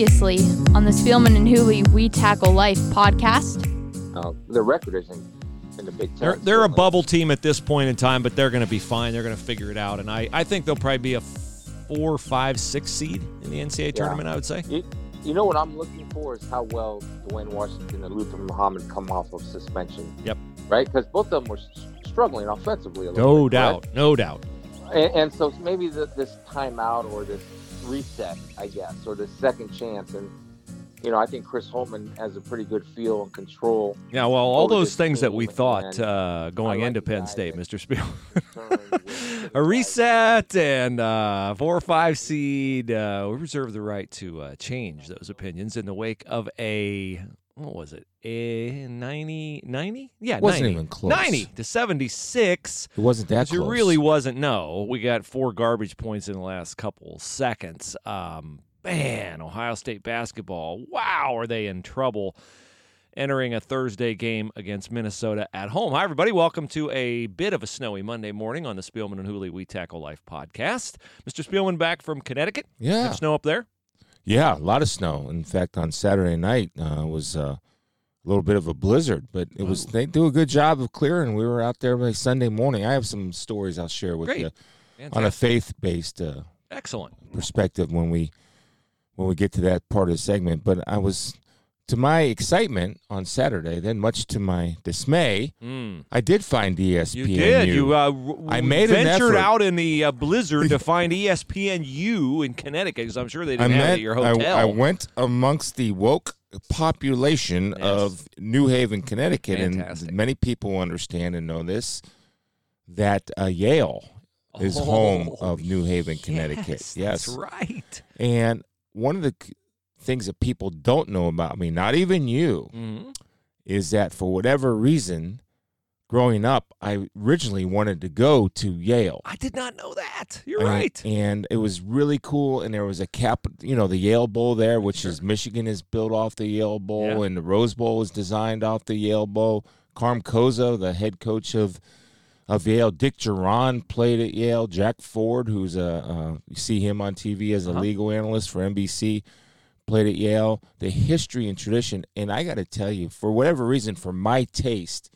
Previously on the Spielman and Hooley We Tackle Life podcast. Uh, the record isn't in the Big 10 They're, they're a bubble team at this point in time, but they're going to be fine. They're going to figure it out, and I, I think they'll probably be a four, five, six seed in the NCAA tournament. I would say. You, you know what I'm looking for is how well Duane Washington and Luther Muhammad come off of suspension. Yep. Right? Because both of them were struggling offensively a little No bit, doubt, correct? no doubt. And, and so maybe the, this timeout or this reset, I guess, or the second chance. And, you know, I think Chris Holtmann has a pretty good feel and control. Yeah, well, all those things that we thought uh, going like into Penn State, Mr. Spiel. a reset and uh, four or five seed. Uh, we reserve the right to uh, change those opinions in the wake of a what was it? A 90, 90? Yeah, Wasn't 90. even close. 90 to 76. It wasn't that close. It really wasn't. No, we got four garbage points in the last couple seconds. Um, man, Ohio State basketball. Wow, are they in trouble? Entering a Thursday game against Minnesota at home. Hi, everybody. Welcome to a bit of a snowy Monday morning on the Spielman and Hooley We Tackle Life podcast. Mr. Spielman back from Connecticut. Yeah. Have snow up there? Yeah, a lot of snow. In fact, on Saturday night uh, was uh, a little bit of a blizzard, but it was Oh. they do a good job of clearing. We were out there by Sunday morning. I have some stories I'll share with Great. you Fantastic. on a faith-based uh, Excellent. perspective when we when we get to that part of the segment. But I was, to my excitement on Saturday, then much to my dismay, Mm. I did find ESPN. You did. You uh, I made ventured out in the uh, blizzard to find ESPNU in Connecticut because I'm sure they didn't have it at your I, hotel. I went amongst the woke population Yes. of New Haven, Connecticut, Fantastic. and many people understand and know this that uh, Yale is Oh, home of New Haven, Connecticut. Yes, Yes, that's right. and one of the things that people don't know about me, not even you, Mhm. is that for whatever reason, growing up, I originally wanted to go to Yale. I did not know that. You're And- right. And it was really cool. And there was a cap, you know, the Yale Bowl there, which is Michigan is built off the Yale Bowl, Yeah. and the Rose Bowl was designed off the Yale Bowl. Carm Cozza, the head coach of of Yale, Dick Jauron played at Yale. Jack Ford, who's a uh, you see him on TV as a Uh-huh. legal analyst for NBC, played at Yale. The history and tradition, and I got to tell you, for whatever reason, for my taste,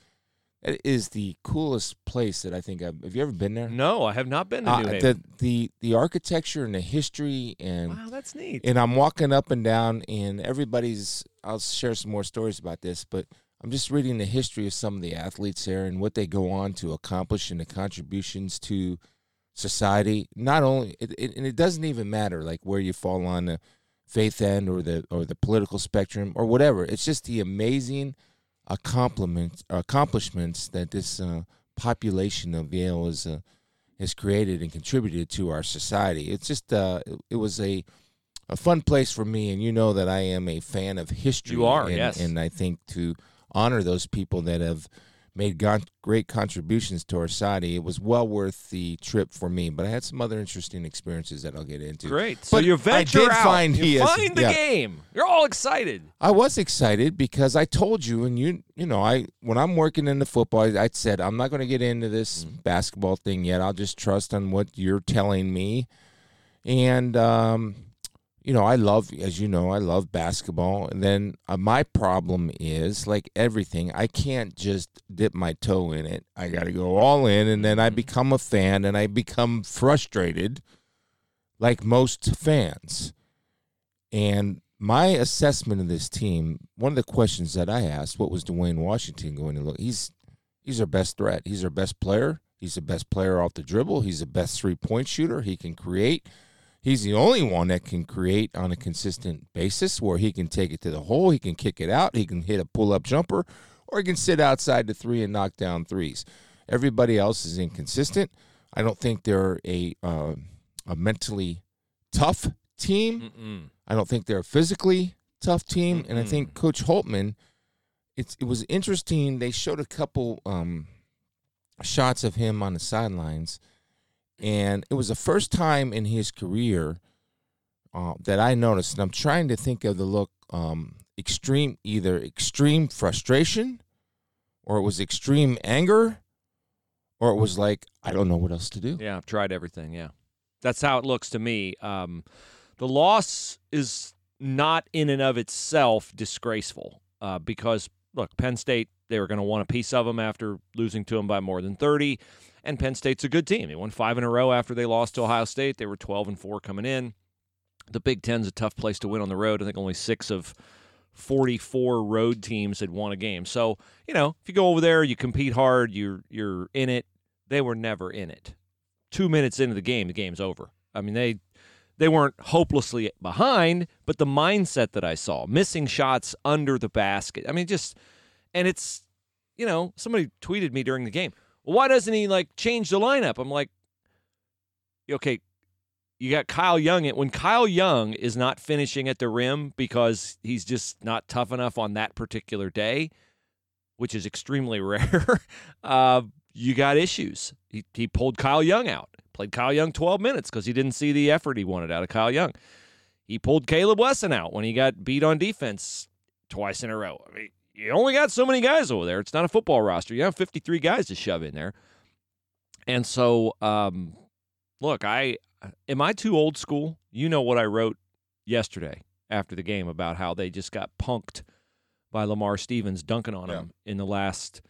it is the coolest place that I think I've. Have you ever been there? no, I have not been to Uh, New Haven. the the the architecture and the history and wow, that's neat. and I'm walking up and down and everybody's I'll share some more stories about this, but I'm just reading the history of some of the athletes there and what they go on to accomplish and the contributions to society. Not only it, it, and it doesn't even matter like where you fall on the faith end or the or the political spectrum or whatever. It's just the amazing accomplishments accomplishments that this uh, population of Yale is uh, has created and contributed to our society. It's just uh, it, it was a a fun place for me, and you know that I am a fan of history. You are, and, yes. and I think to honor those people that have made gon- great contributions to our society, it was well worth the trip for me. But I had some other interesting experiences that I'll get into. Great. So But you I venture did out. find you find the yeah. game. You're all excited. I was excited because I told you, and you, you know, I when I'm working in the football, I, I said I'm not going to get into this Mm. basketball thing yet. I'll just trust on what you're telling me, and um, you know, I love, as you know, I love basketball. And then uh, my problem is, like everything, I can't just dip my toe in it. I got to go all in, and then I Mm-hmm. become a fan, and I become frustrated, like most fans. And my assessment of this team, one of the questions that I asked, what was Duane Washington going to look? He's he's our best threat. He's our best player. He's the best player off the dribble. He's the best three point shooter. He can create. He's the only one that can create on a consistent basis where he can take it to the hole, he can kick it out, he can hit a pull up jumper, or he can sit outside the three and knock down threes. Everybody else is inconsistent. I don't think they're a uh, a mentally tough team. Mm-mm. I don't think they're a physically tough team, and I think Coach Holtmann. It's it was interesting. They showed a couple um, shots of him on the sidelines, and it was the first time in his career uh, that I noticed. And I'm trying to think of the look: um, extreme, either extreme frustration, or it was extreme anger, or it was like I don't know what else to do. Yeah, I've tried everything. Yeah, that's how it looks to me. Um, the loss is not in and of itself disgraceful uh, because look, Penn State they were going to want a piece of them after losing to them by more than 30, and Penn State's a good team. They won five in a row after they lost to Ohio State. They were 12 and four coming in. The Big Ten's a tough place to win on the road. I think only six of 44 road teams had won a game. So you know, if you go over there, you compete hard, you're you're in it. They were never in it. Two minutes into the game, the game's over. I mean, they they weren't hopelessly behind, but the mindset that I saw, missing shots under the basket. I mean, just and it's you know, somebody tweeted me during the game. Well, why doesn't he like change the lineup? I'm like, okay, you got Kyle Young. When Kyle Young is not finishing at the rim because he's just not tough enough on that particular day, which is extremely rare, uh, you got issues. He, he pulled Kyle Young out, played Kyle Young 12 minutes because he didn't see the effort he wanted out of Kyle Young. He pulled Caleb Wesson out when he got beat on defense twice in a row. I mean, you only got so many guys over there. It's not a football roster. You have 53 guys to shove in there. And so, um, look, I am I too old school? You know what I wrote yesterday after the game about how they just got punked by Lamar Stevens dunking on Yeah. him in the last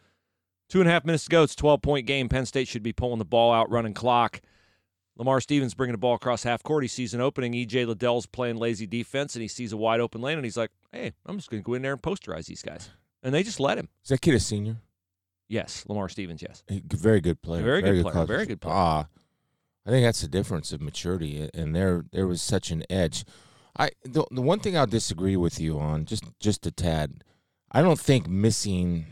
two and a half minutes to go. It's a 12 point game. Penn State should be pulling the ball out, running clock. Lamar Stevens bringing the ball across half court. He sees an opening. EJ Liddell's playing lazy defense, and he sees a wide open lane, and he's like, "Hey, I'm just going to go in there and posterize these guys." And they just let him. Is that kid a senior? Yes, Lamar Stevens. Yes. A very good player. Very good player, very good player. Ah, I think that's the difference of maturity, and there there was such an edge. I the, the one thing I'll disagree with you on just just a tad. I don't think missing.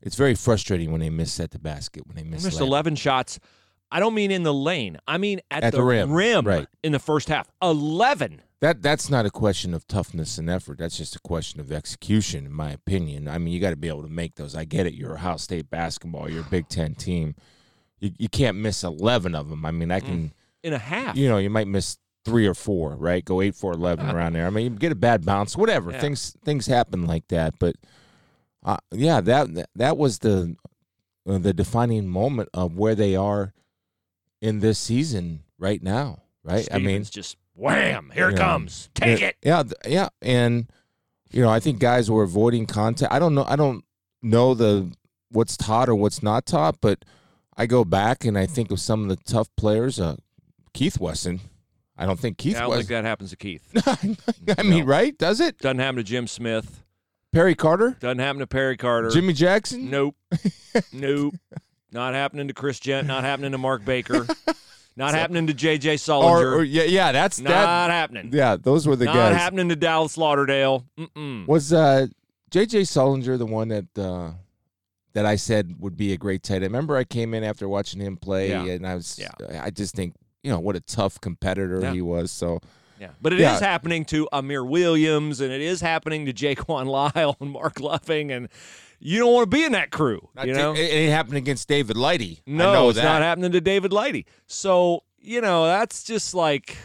It's very frustrating when they miss at the basket when they miss. missed 11 shots. I don't mean in the lane. I mean at, At the rim, right. in the first half. 11. That that's not a question of toughness and effort. That's just a question of execution, in my opinion. I mean, you got to be able to make those. I get it. You're Ohio State basketball. You're a Big Ten team. You you can't miss eleven of them. I mean, I can. in a half. you know, you might miss three or four, right? Go eight, four, eleven around there. I mean, you get a bad bounce, whatever. Yeah. Things things happen like that. But uh, yeah, that that was the uh, the defining moment of where they are in this season right now, right? I mean, Stevens just wham, here it you know, comes. Take yeah, it. Yeah, yeah, and you know, I think guys were avoiding contact. I don't know. I don't know the what's taught or what's not taught, but I go back and I think of some of the tough players. Uh, Keith Wesson. I don't think Keith I don't think that happens to Keith. I mean, No. right? Does it? Doesn't happen to Jim Smith. Perry Carter, Doesn't happen to Perry Carter. Jimmy Jackson. Nope. nope. Not happening to Chris Jent. Not happening to Mark Baker. Not happening to J.J. Sullinger. or, or yeah, yeah, that's not that. happening. Yeah, those were the not guys. Not happening to Dallas Lauderdale. Mm-mm. Was uh, J.J. Sullinger the one that uh, that I said would be a great tight end? Remember, I came in after watching him play, Yeah. and I was, Yeah. I just think, you know, what a tough competitor Yeah. he was. So Yeah, but it is Yeah. happening to Amir Williams, and it is happening to Jaquan Lyle and Marc Loving, and you don't want to be in that crew. Not you know, it, it happened against David Lighty. I no, it's that. not happening to David Lighty. So you know, that's just like,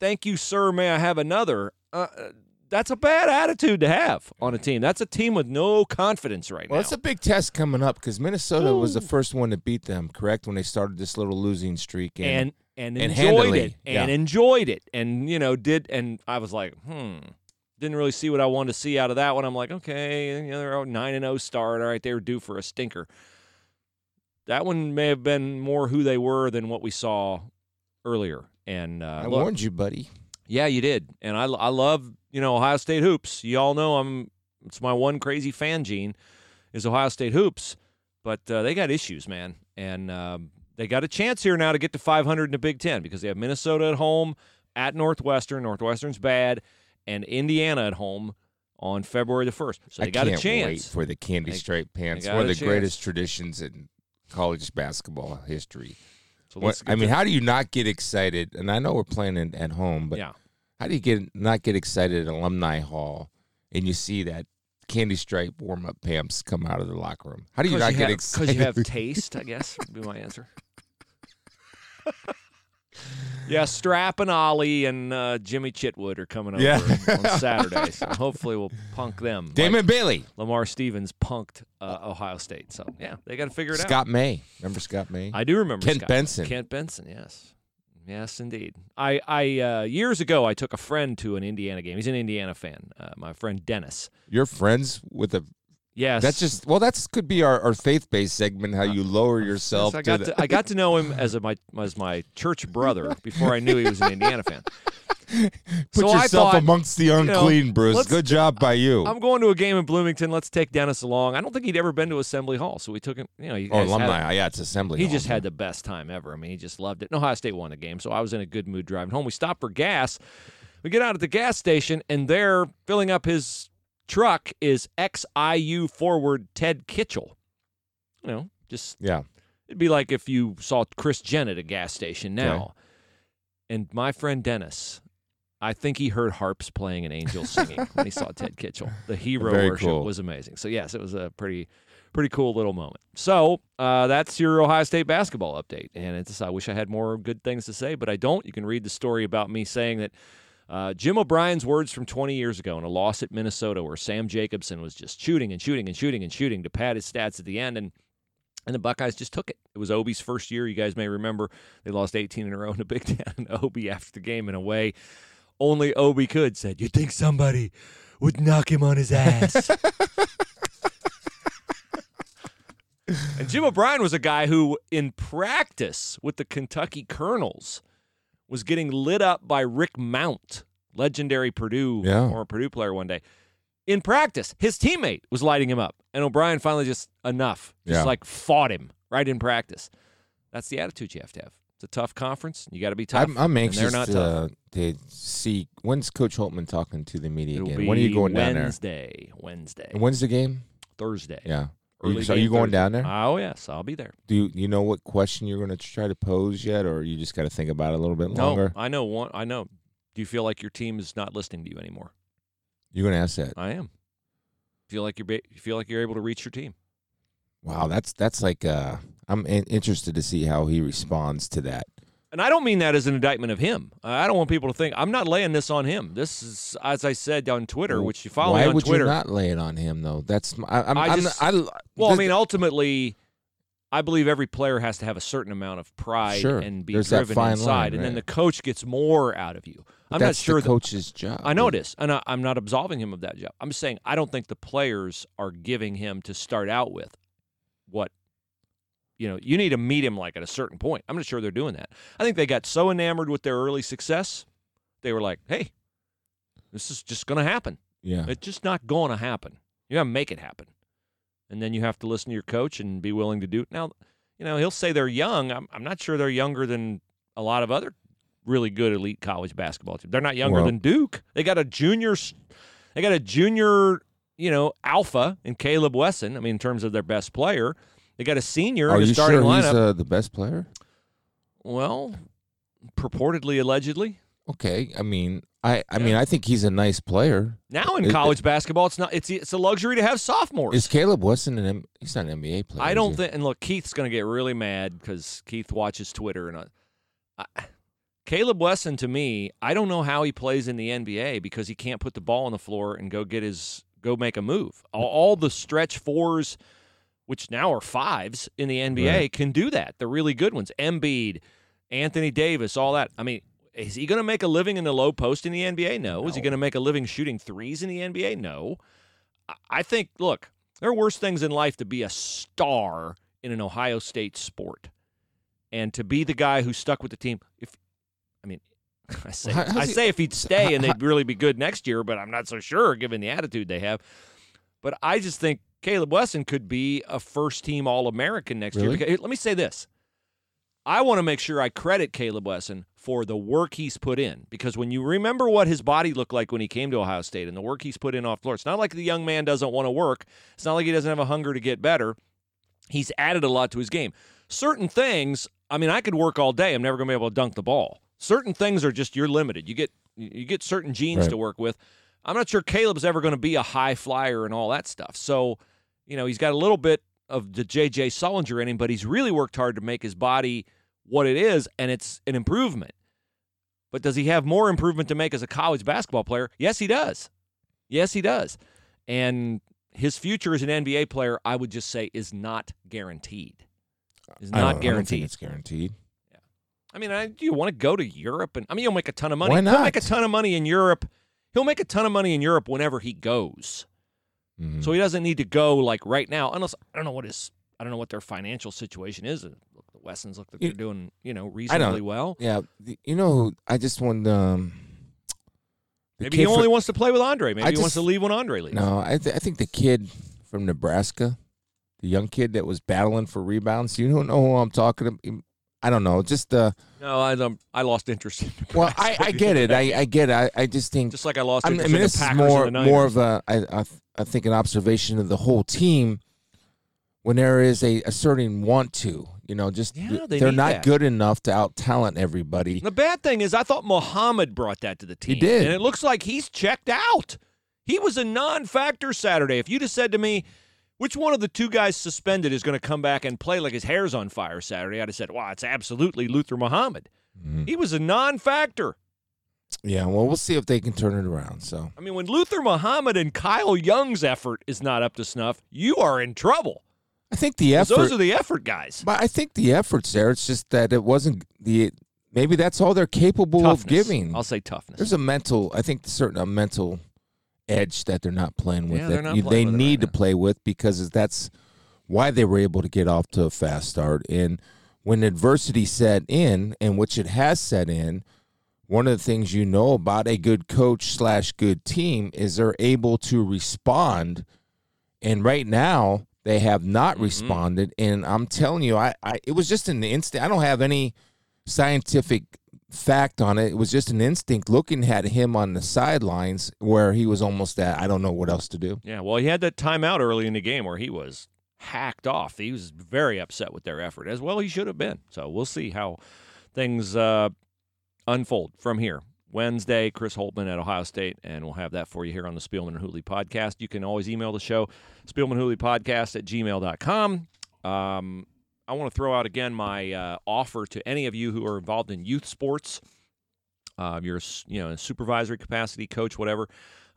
thank you, sir. May I have another? Uh, uh, that's a bad attitude to have on a team. That's a team with no confidence right Well, now. Well, it's a big test coming up because Minnesota was the first one to beat them, correct? When they started this little losing streak, and and and enjoyed it and yeah. enjoyed it and you know did and I was like hmm didn't really see what I wanted to see out of that one. I'm like okay you know they're a nine and zero start all right they were due for a stinker. That one may have been more who they were than what we saw earlier. And uh, I look, warned you, buddy. yeah you did. And I I love you know Ohio State hoops. You all know I'm it's my one crazy fan gene is Ohio State hoops. But uh, they got issues man. And um, they got a chance here now to get to 500 in the Big Ten because they have Minnesota at home at Northwestern. Northwestern's bad, and Indiana at home on February the first. So they I got a chance. wait for the candy stripe pants. One of the greatest traditions in college basketball history. so What, let's I mean, how do you not get excited? And I know we're playing it at home, but yeah, how do you get not get excited at Alumni Hall and you see that candy stripe warm up pants come out of the locker room? How do you not you get have, excited? Because you have taste. I guess would be my answer. yeah, Strap and Ollie and uh, Jimmy Chitwood are coming over Yeah. on Saturday, so hopefully we'll punk them. like Damon Bailey, Lamar Stevens punked uh, Ohio State, so yeah, they got to figure it out. Scott May. Remember Scott May? I do remember Kent Scott. Benson. Kent Benson, yes. Yes, indeed. I, I uh, years ago I took a friend to an Indiana game. He's an Indiana fan. Uh, my friend Dennis. You're friends with a. Yes, That's just well. That's could be our, our faith based segment. How uh, you lower yourself Yes, I to got the. to, I got to know him as a, my as my church brother before I knew he was an Indiana fan. Put so yourself thought, amongst the unclean, Bruce. let's- Good job by you. I'm going to a game in Bloomington. Let's take Dennis along. I don't think he'd ever been to Assembly Hall, so we took him. You know, he oh, had- alumni. Oh, yeah, it's assembly. He hall. just had the best time ever. I mean, he just loved it. And Ohio State won the game, so I was in a good mood driving home. We stopped for gas. We get out at the gas station, and they're filling up his truck, is ex-IU forward Ted Kitchel. You know, just Yeah. it'd be like if you saw Chris Jent at a gas station now. And my friend Dennis, I think he heard harps playing and angels singing when he saw Ted Kitchel. The hero Very worship cool. was amazing. So yes, it was a pretty pretty cool little moment. So uh, that's your Ohio State basketball update. And it's I wish I had more good things to say, but I don't. You can read the story about me saying that uh, Jim O'Brien's words from 20 years ago in a loss at Minnesota, where Sam Jacobson was just shooting and shooting and shooting and shooting to pad his stats at the end, and and the Buckeyes just took it. It was Obie's first year. You guys may remember they lost 18 in a row in the Big Ten. Obie, after the game, in a way only Obie could, said, "You think somebody would knock him on his ass?" and Jim O'Brien was a guy who, in practice with the Kentucky Colonels, was getting lit up by Rick Mount, legendary Purdue Yeah. or Purdue player one day. In practice, his teammate was lighting him up, and O'Brien finally just enough, just Yeah. like fought him right in practice. That's the attitude you have to have. It's a tough conference. You got to be tough. I'm, I'm anxious they're not to, uh, to see when's Coach Holtmann talking to the media It'll again. When are you going down there? Wednesday, Wednesday, And when's the game? Thursday. Yeah. Are you, so are you going Thursday. down there? Oh yes, I'll be there. Do you, you know what question you're going to try to pose yet, or you just got to think about it a little bit longer? No, I know one. I know. Do you feel like your team is not listening to you anymore? You're going to ask that. I am. Feel like you're ba- feel like you're able to reach your team. Wow, that's that's like uh, I'm in, interested to see how he responds to that. And I don't mean that as an indictment of him. I don't want people to think I'm not laying this on him. This is, as I said on Twitter, which you follow Why me on would Twitter. you not lay it on him though? That's I, I'm, I I'm just- I, well, I mean, ultimately, I believe every player has to have a certain amount of pride Sure. and be There's driven inside, line, and then the coach gets more out of you. I'm not sure the that coach's job. I know it is, and I, I'm not absolving him of that job. I'm saying I don't think the players are giving him to start out with what you know. You need to meet him like at a certain point. I'm not sure they're doing that. I think they got so enamored with their early success, they were like, "Hey, this is just going to happen. Yeah. It's just not going to happen. You got to make it happen." And then you have to listen to your coach and be willing to do. It. Now, you know, he'll say they're young. I'm, I'm not sure they're younger than a lot of other really good elite college basketball teams. They're not younger Well- than Duke. They got a junior. They got a junior. You know, alpha in Caleb Wesson. I mean, in terms of their best player, they got a senior Are in the you starting sure lineup. he's uh, the best player? well, purportedly, allegedly. Okay, I mean, I I Yeah. mean, I think he's a nice player. Now in college basketball, it's not. It's it's a luxury to have sophomores. Is Caleb Wesson an M- he's not an NBA player? I don't think. And look, Keith's going to get really mad because Keith watches Twitter and. I, I, Caleb Wesson, to me, I don't know how he plays in the NBA because he can't put the ball on the floor and go get his go make a move. All, all the stretch fours, which now are fives in the NBA, Right. can do that. The really good ones, Embiid, Anthony Davis, all that. I mean, is he going to make a living in the low post in the NBA? No. Is he going to make a living shooting threes in the NBA? No. I- think, look, there are worse things in life to be a star in an Ohio State sport and to be the guy who stuck with the team. If I mean, I say how's I he- say if he'd stay and they'd really be good next year, but I'm not so sure given the attitude they have. But I just think Caleb Wesson could be a first team All American next Really? year. Because, let me say this. I want to make sure I credit Caleb Wesson for the work he's put in. Because when you remember what his body looked like when he came to Ohio State and the work he's put in off the floor, it's not like the young man doesn't want to work. It's not like he doesn't have a hunger to get better. He's added a lot to his game. Certain things, I mean, I could work all day. I'm never going to be able to dunk the ball. Certain things are just you're limited. You get you get certain genes Right. to work with. I'm not sure Caleb's ever going to be a high flyer and all that stuff. So, you know, he's got a little bit of the JJ Sullinger in him, but he's really worked hard to make his body what it is, and it's an improvement. But does he have more improvement to make as a college basketball player? Yes, he does. Yes, he does. And his future as an NBA player, I would just say, is not guaranteed. Is I don't- I don't think guaranteed. it's guaranteed. I mean, I, do you want to go to Europe? And I mean, you'll make a ton of money. Why He'll make a ton of money in Europe. He'll make a ton of money in Europe whenever he goes. Mhm. So he doesn't need to go like right now, unless I don't know what his I don't know what their financial situation is. Look, the Wessons look like they're doing you know reasonably well. yeah, you know, I just want um. the Maybe he only wants to play with Andre. Maybe I he wants to leave when Andre leaves. No, I, th- I think the kid from Nebraska, the young kid that was battling for rebounds. You don't know who I'm talking about. I don't know. Just uh, No, I don't, I lost interest. In well, I, I get it. I, I get it. I, I just think just like I lost I mean, I interest mean, in this is more more of a I, I I think an observation of the whole team when there is a, a certain want to. You know, just Yeah, they are not that. good enough to out talent everybody. The bad thing is, I thought Muhammad brought that to the team. He did. And it looks like he's checked out. He was a non factor Saturday. If you'd have said to me, which one of the two guys suspended is going to come back and play like his hair's on fire Saturday, I'd have said, wow, it's absolutely Luther Muhammad. Mhm. He was a non factor. Yeah, well, we'll see if they can turn it around. So I mean, when Luther Muhammad and Kyle Young's effort is not up to snuff, you are in trouble. I think the effort. Those are the effort guys. But I think the effort's there. It's just that it wasn't the. Maybe that's all they're capable Toughness. of giving. I'll say toughness. There's a mental. I think certain a mental edge that they're not playing with. Yeah, that not you- playing they with need right to now. play with because that's why they were able to get off to a fast start. And when adversity set in, and which it has set in, one of the things you know about a good coach slash good team is they're able to respond. And right now, they have not Mhm. responded. And I'm telling you, I, I it was just an instant. I don't have any scientific fact on it. It was just an instinct looking at him on the sidelines where he was almost at I don't know what else to do. Yeah, well, he had that timeout early in the game where he was hacked off. He was very upset with their effort, as well he should have been. So we'll see how things uh, unfold from here. Wednesday, Chris Holtmann at Ohio State, and we'll have that for you here on the Spielman and Hooley podcast. You can always email the show, Spielman Hooley podcast at gmail.com. Um, I want to throw out again my uh, offer to any of you who are involved in youth sports. Uh, you're, you know, in supervisory capacity, coach, whatever.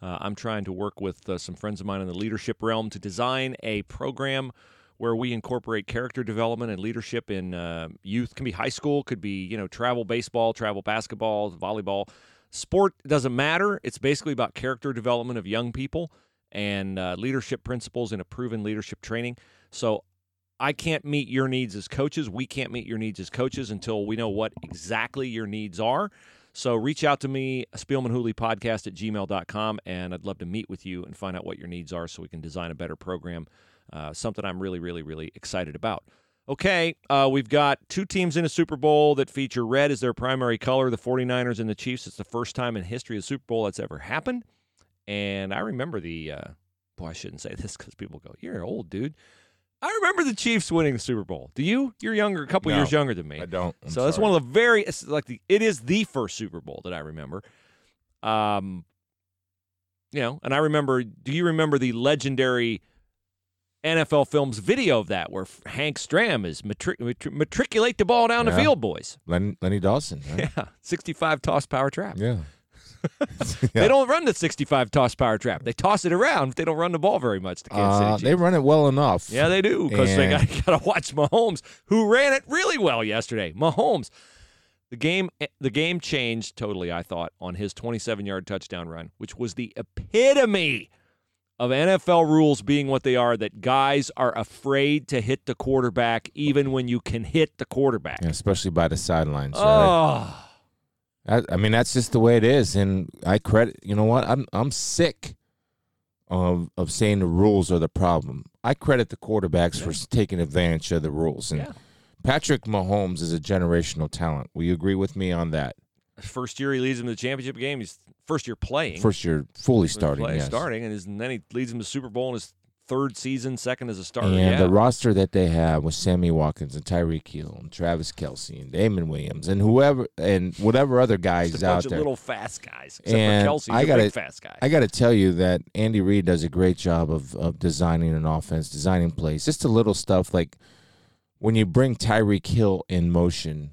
Uh, I'm trying to work with uh, some friends of mine in the leadership realm to design a program where we incorporate character development and leadership in uh, youth. Can be high school, could be you know travel baseball, travel basketball, volleyball. Sport doesn't matter. It's basically about character development of young people and uh, leadership principles and a proven leadership training. So I can't meet your needs as coaches. We can't meet your needs as coaches until we know what exactly your needs are. So reach out to me, podcast at gmail.com, and I'd love to meet with you and find out what your needs are so we can design a better program. Uh, something I'm really, really, really excited about. Okay, uh, we've got two teams in a Super Bowl that feature red as their primary color the 49ers and the Chiefs. It's the first time in history of the Super Bowl that's ever happened. And I remember the, uh, boy, I shouldn't say this because people go, You're old, dude. I remember the Chiefs winning the Super Bowl. Do you? You're younger, a couple No, years younger than me. I don't. I'm so that's one of the very it's like the it is the first Super Bowl that I remember. Um, you know, and I remember. Do you remember the legendary NFL Films video of that where Hank Stram is matric- matri- matriculate the ball down the field, boys? Lenny, Lenny Dawson. Right? Yeah, sixty-five toss power trap. yeah. They don't run the sixty-five toss power trap. They toss it around. But they don't run the ball very much. The Kansas City Uh, they run it well enough. Yeah, they do because they got, got to watch Mahomes, who ran it really well yesterday. Mahomes, the game, the game changed totally. I thought on his 27-yard touchdown run, which was the epitome of NFL rules being what they are. That guys are afraid to hit the quarterback, even when you can hit the quarterback. Yeah, especially by the sidelines. right? I, I mean, that's just the way it is, and I credit. You know what? I'm I'm sick of of saying the rules are the problem. I credit the quarterbacks for taking advantage of the rules, and Yeah. Patrick Mahomes is a generational talent. Will you agree with me on that? first year he leads him to the championship game. He's first year playing. First year fully starting, play- yes. starting, and, his, and then he leads him to Super Bowl in his third season, second as a starter. And yeah. the roster that they have with Sammy Watkins and Tyreek Hill and Travis Kelce and Damien Williams and whoever and whatever other guys out there. little fast guys. Except And for Kelce, I a gotta- fast guy. I got to tell you that Andy Reid does a great job of, of designing an offense, designing plays. Just a little stuff like when you bring Tyreek Hill in motion,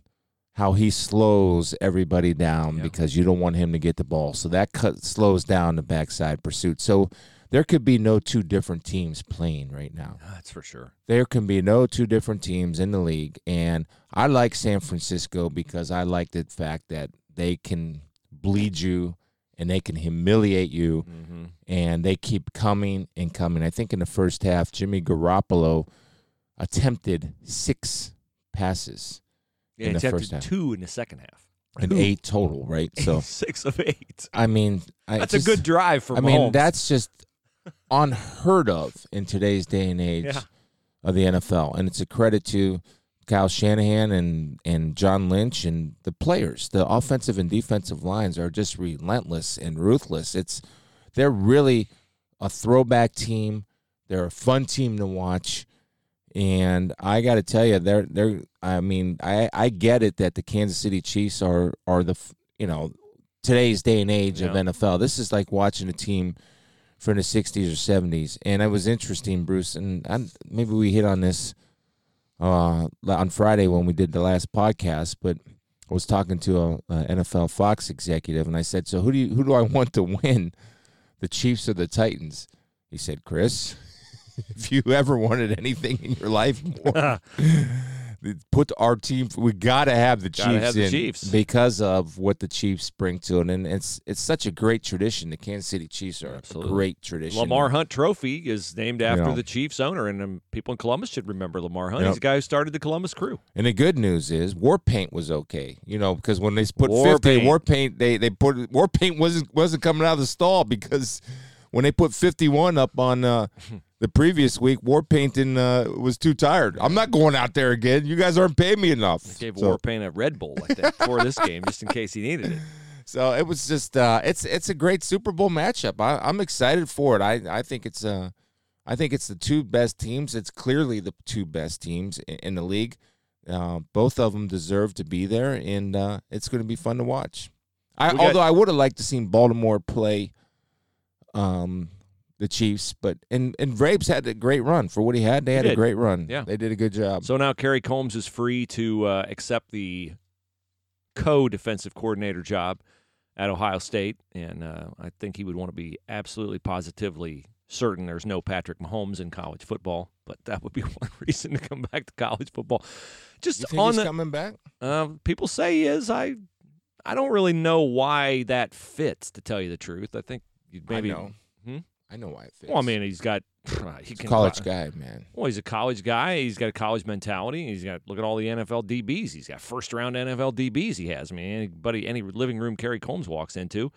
how he slows everybody down Yeah. because you don't want him to get the ball. So that cut, slows down the backside pursuit. So there could be no two different teams playing right now. That's for sure. There can be no two different teams in the league. And I like San Francisco because I like the fact that they can bleed you and they can humiliate you Mm-hmm. and they keep coming and coming. I think in the first half, Jimmy Garoppolo attempted six passes Yeah, In he the first half. two in the second half. an eight total, right? So six of eight. I mean, I That's just- a good drive for I mean, that's just unheard of in today's day and age Yeah. of the NFL, and it's a credit to Kyle Shanahan and and John Lynch and the players. The offensive and defensive lines are just relentless and ruthless. It's they're really a throwback team. They're a fun team to watch. And I got to tell you, they're they're. I mean, I I get it that the Kansas City Chiefs are are the you know today's day and age of NFL. This is like watching a team from the '60s or '70s, and it was interesting, Bruce. And I, maybe we hit on this uh, on Friday when we did the last podcast, but I was talking to a, a NFL Fox executive, and I said, "So who do you who do I want to win, the Chiefs or the Titans?" He said, "Chris." If you ever wanted anything in your life more, put our team. We got to have the Gotta Chiefs have the in Chiefs. because of what the Chiefs bring to it, and it's it's such a great tradition. The Kansas City Chiefs are Absolutely. a great tradition. Lamar Hunt Trophy is named after Yeah. the Chiefs owner, and um, people in Columbus should remember Lamar Hunt. Yep. He's the guy who started the Columbus Crew. And the good news is War Paint was okay. You know, because when they put War 50 Paint. War Paint, they they put War Paint wasn't wasn't coming out of the stall because when they put 51 up on uh, the previous week, War Paint and, uh, was too tired. I'm not going out there again. You guys aren't paying me enough. Gave So- Warpaint a Red Bull, I think, before this game, just in case he needed it. So it was just uh, it's it's a great Super Bowl matchup. I, I'm excited for it. I, I think it's uh I think it's the two best teams. It's clearly the two best teams in, in the league. Uh, both of them deserve to be there, and uh, it's going to be fun to watch. I, got- although I would have liked to seen Baltimore play um, the Chiefs, but and and Vrabes had a great run for what he had. They He had a great run. Yeah. they did a good job. So now Kerry Coombs is free to uh, accept the co-defensive coordinator job at Ohio State, and uh, I think he would want to be absolutely positively certain there's no Patrick Mahomes in college football. But that would be one reason to come back to college football. Just you on the coming back? uh, people say he is. I I don't really know why that fits. To tell you the truth, I think you'd maybe. I know. Hmm? I know why it fits. Well, I mean, he's got he He's a can college guy, man. Well, he's a college guy. He's got a college mentality. He's got look at all the NFL DBs. He's got first round NFL DBs. He has. I mean, anybody, any living room Kerry Coombs walks into,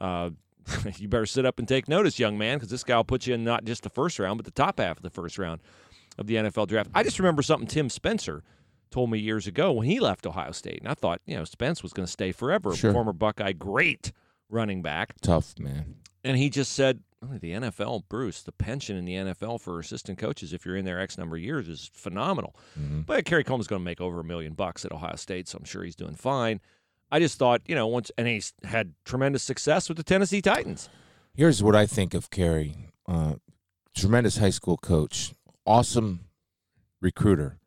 uh, you better sit up and take notice, young man, because this guy will put you in not just the first round, but the top half of the first round of the NFL draft. I just remember something Tim Spencer told me years ago when he left Ohio State, and I thought, you know, Spence was going to stay forever. Sure. Former Buckeye, great running back. Tough man. And he just said, "Oh, the NFL, Bruce, the pension in the NFL for assistant coaches, if you're in there X number of years, is phenomenal. Mhm. But Kerry Coombs is going to make over a million bucks at Ohio State, so I'm sure he's doing fine. I just thought, you know, once, and he's had tremendous success with the Tennessee Titans. Here's what I think of Kerry. Uh, tremendous high school coach, awesome recruiter,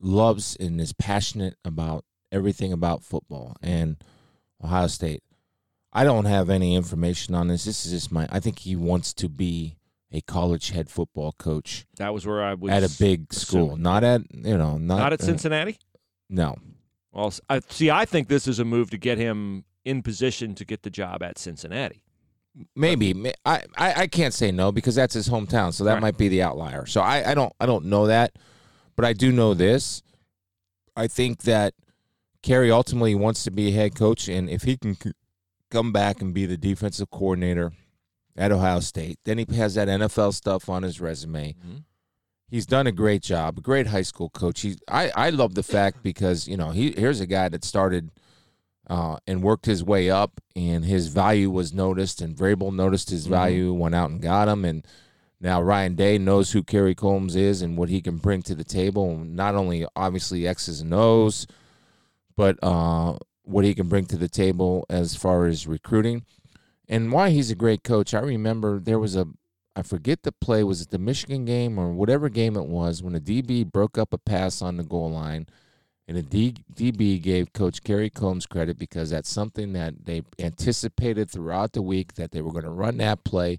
loves and is passionate about everything about football and Ohio State. I don't have any information on this. This is just my. I think he wants to be a college head football coach That was where I was at a big school, not at you know not, not at uh, Cincinnati. no, Well, I, see, I think this is a move to get him in position to get the job at Cincinnati. Maybe I, I I can't say no because that's his hometown, so that Right. might be the outlier. So I, I don't I don't know that, but I do know this. I think that Kerry ultimately wants to be a head coach, and if he can come back and be the defensive coordinator at Ohio State, then he has that NFL stuff on his resume. Mhm. He's done a great job, a great high school coach. He I I love the fact because you know he here's a guy that started uh, and worked his way up, and his value was noticed, and Vrabel noticed his Mhm. value, went out and got him, and now Ryan Day knows who Kerry Coombs is and what he can bring to the table. Not only obviously X's and O's, but uh, what he can bring to the table as far as recruiting, and why he's a great coach. I remember there was a I forget the play was it the Michigan game or whatever game it was when a DB broke up a pass on the goal line and the DB gave Coach Kerry Coombs credit because that's something that they anticipated throughout the week that they were going to run that play,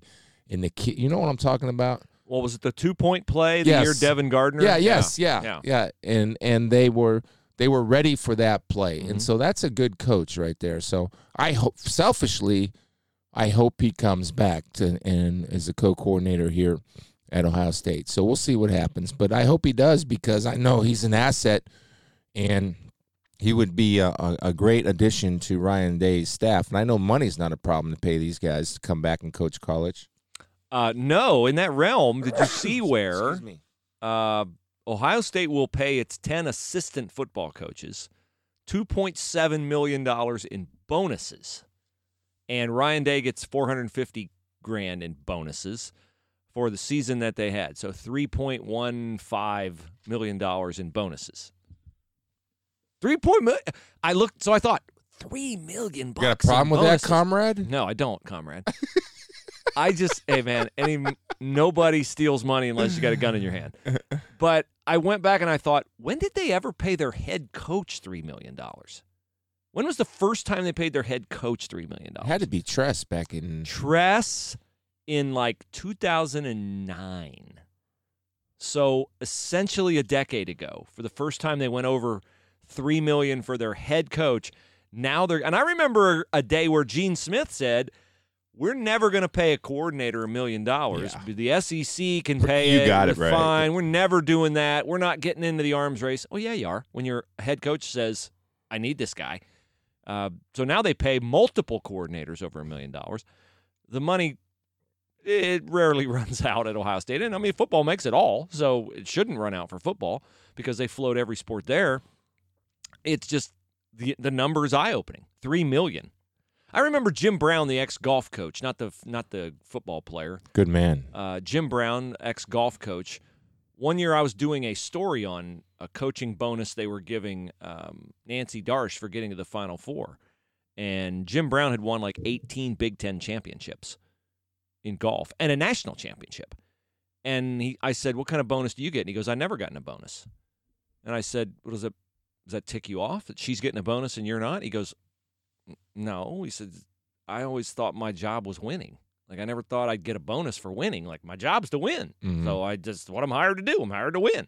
and the kid. You know what I'm talking about? What was it? The two point play the year Devin Gardner. Yeah, yes, yeah, yeah. yeah, And and they were they were ready for that play, Mhm. and so that's a good coach right there. So I hope selfishly, I hope he comes back to and is a co-coordinator here at Ohio State. So we'll see what happens, but I hope he does because I know he's an asset, and he would be a, a, a great addition to Ryan Day's staff. And I know money's not a problem to pay these guys to come back and coach college. Uh, no, in that realm, did you see where uh, Ohio State will pay its 10 assistant football coaches $2.7 million in bonuses. And Ryan Day gets 450 grand in bonuses for the season that they had. So $3.15 million in bonuses. Three point I looked, so I thought, three million bucks. You got a problem with that, comrade? No, I don't, comrade. I just, hey man, any nobody steals money unless you got a gun in your hand. But I went back and I thought, when did they ever pay their head coach three million dollars? When was the first time they paid their head coach three million It dollars? had to be Tress back in Tress in like 2009. So essentially a decade ago, for the first time they went over three million for their head coach. Now they're and I remember a day where Gene Smith said, "We're never going to pay a coordinator a million dollars. The SEC can pay You it. got it right. Fine. We're never doing that. We're not getting into the arms race. Oh yeah, you are. When your head coach says, "I need this guy," uh, so now they pay multiple coordinators over a million dollars. The money it rarely runs out at Ohio State. And I mean, football makes it all, so it shouldn't run out for football because they float every sport there. It's just the the number is eye opening. Three million. I remember Jim Brown, the ex golf coach, not the not the football player. good man. Uh, Jim Brown, ex golf coach. One year I was doing a story on a coaching bonus they were giving um, Nancy Darsh for getting to the Final Four. And Jim Brown had won like 18 Big Ten championships in golf and a national championship. And he, I said, What kind of bonus do you get? And he goes, I never gotten a bonus. And I said, What does it, does that tick you off that she's getting a bonus and you're not? He goes, No. He said, I always thought my job was winning. Like I never thought I'd get a bonus for winning. Like my job's to win. Mhm. So I just what I'm hired to do. I'm hired to win.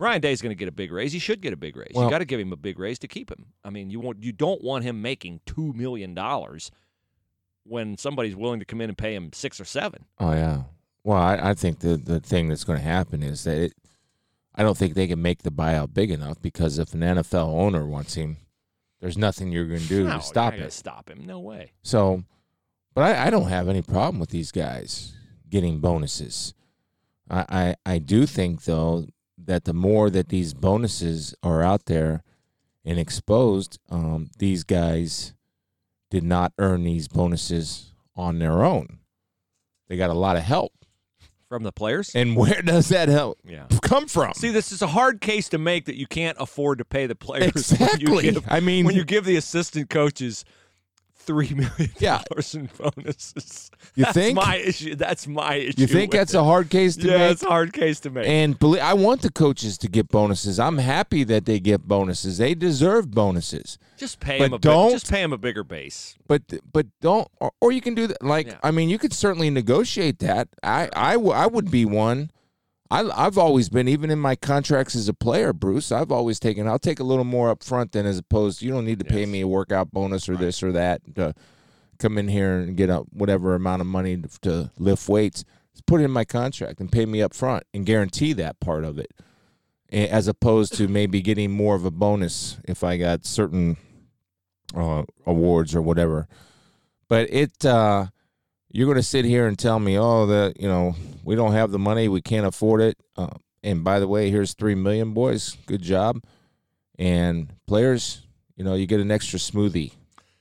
Ryan Day's going to get a big raise. He should get a big raise. Well- you got to give him a big raise to keep him. I mean, you want you don't want him making two million dollars when somebody's willing to come in and pay him six or seven. Oh yeah. Well, I, I think the the thing that's going to happen is that it. I don't think they can make the buyout big enough because if an NFL owner wants him, there's nothing you're going to do no, to stop you're not gonna it. Stop him? No way. So, but I, I don't have any problem with these guys getting bonuses. I, I I do think though that the more that these bonuses are out there and exposed, um, these guys did not earn these bonuses on their own. They got a lot of help. From the players. And where does that help yeah. come from? See, this is a hard case to make that you can't afford to pay the players. exactly. When you give, I mean, when you give the assistant coaches three million Yeah. dollars in bonuses. You That's think? my issue. That's my issue. you think that's it. a hard case to yeah, make? it's a hard case to make. And belie- I want the coaches to get bonuses. I'm happy that they get bonuses. They deserve bonuses. just pay but him a don't- Big, just pay him a bigger base. But but don't or, or you can do that. Like Yeah. I mean, you could certainly negotiate that. I I, w- I would be one. I I've always been even in my contracts as a player, Bruce. I've always taken. I'll take a little more up front than as opposed. You don't need to pay me a workout bonus or this or that to come in here and get a whatever amount of money to, to lift weights. Just put it in my contract and pay me up front and guarantee that part of it, as opposed to maybe getting more of a bonus if I got certain uh, awards or whatever. But it, uh, you're going to sit here and tell me, oh, that you know we don't have the money, we can't afford it. Uh, and by the way, here's three million, boys. Good job. And players, you know, you get an extra smoothie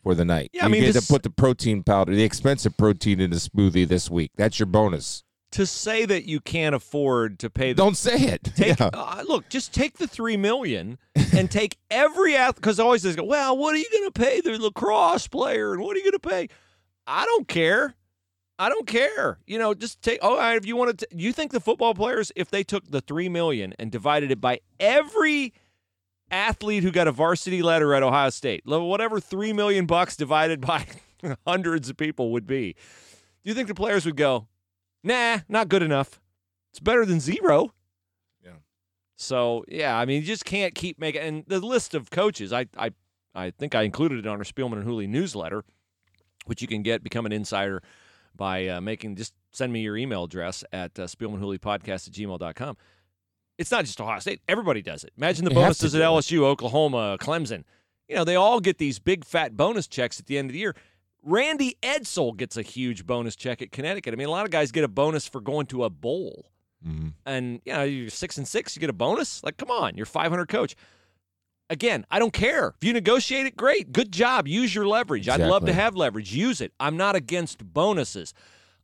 for the night. Yeah, I you mean, get this- to put the protein powder, the expensive protein in the smoothie this week. That's your bonus. To say that you can't afford to pay the Don't say it. Take Yeah. uh, look, just take the three million and take every athlete because always they go, well, what are you going to pay the lacrosse player and what are you going to pay? I don't care. I don't care. You know, just take. Oh, all right, if you want to, you think the football players, if they took the three million and divided it by every athlete who got a varsity letter at Ohio State, whatever three million bucks divided by hundreds of people would be, Do you think the players would go, nah, not good enough? It's better than zero. Yeah. So yeah, I mean, you just can't keep making. And the list of coaches, I I I think I included it on our Spielman and Hooley newsletter, which you can get become an insider by uh, making just send me your email address at uh, spielmanhooleypodcast at gmail.com. It's not just Ohio State. Everybody does it. Imagine the You bonuses at it. LSU, Oklahoma, Clemson. You know, they all get these big fat bonus checks at the end of the year. Randy Edsall gets a huge bonus check at Connecticut. I mean, a lot of guys get a bonus for going to a bowl Mm-hmm. and you know you're six and six, you get a bonus. Like, come on, you're 500 coach. Again, I don't care if you negotiate it. Great, good job. Use your leverage. I'd love to have leverage. Use it. I'm not against bonuses.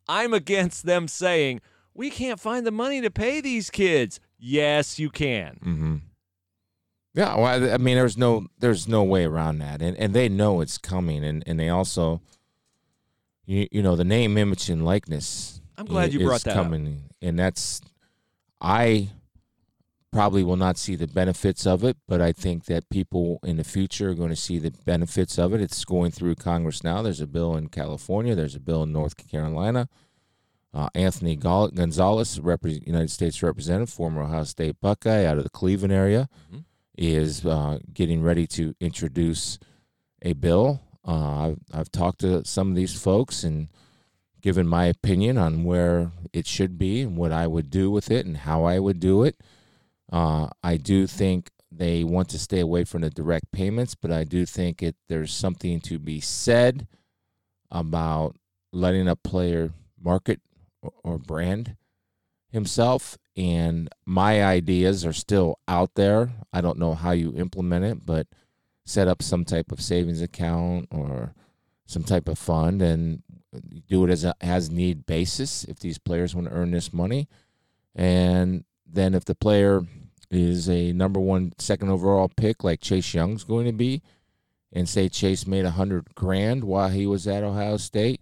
I'm against them saying we can't find the money to pay these kids. Yes, you can. Mm-hmm. Yeah, well, I mean, there's no there's no way around that, and and they know it's coming, and and they also, you you know, the name, image, and likeness. I'm glad you brought that up. coming, and that's I probably will not see the benefits of it, but I think that people in the future are going to see the benefits of it. It's going through Congress now. There's a bill in California. There's a bill in North Carolina. Uh, Anthony Gonzalez, repre- United States representative, former Ohio State Buckeye out of the Cleveland area, Mhm. is uh, getting ready to introduce a bill. Uh, I've, I've talked to some of these folks and given my opinion on where it should be and what I would do with it and how I would do it. Uh, I do think they want to stay away from the direct payments, but I do think it there's something to be said about letting a player market or, or brand himself. And my ideas are still out there. I don't know how you implement it, but set up some type of savings account or some type of fund and do it as a as need basis if these players want to earn this money. And then if the player is a number one second overall pick like Chase Young's going to be, and say Chase made a hundred grand while he was at Ohio State,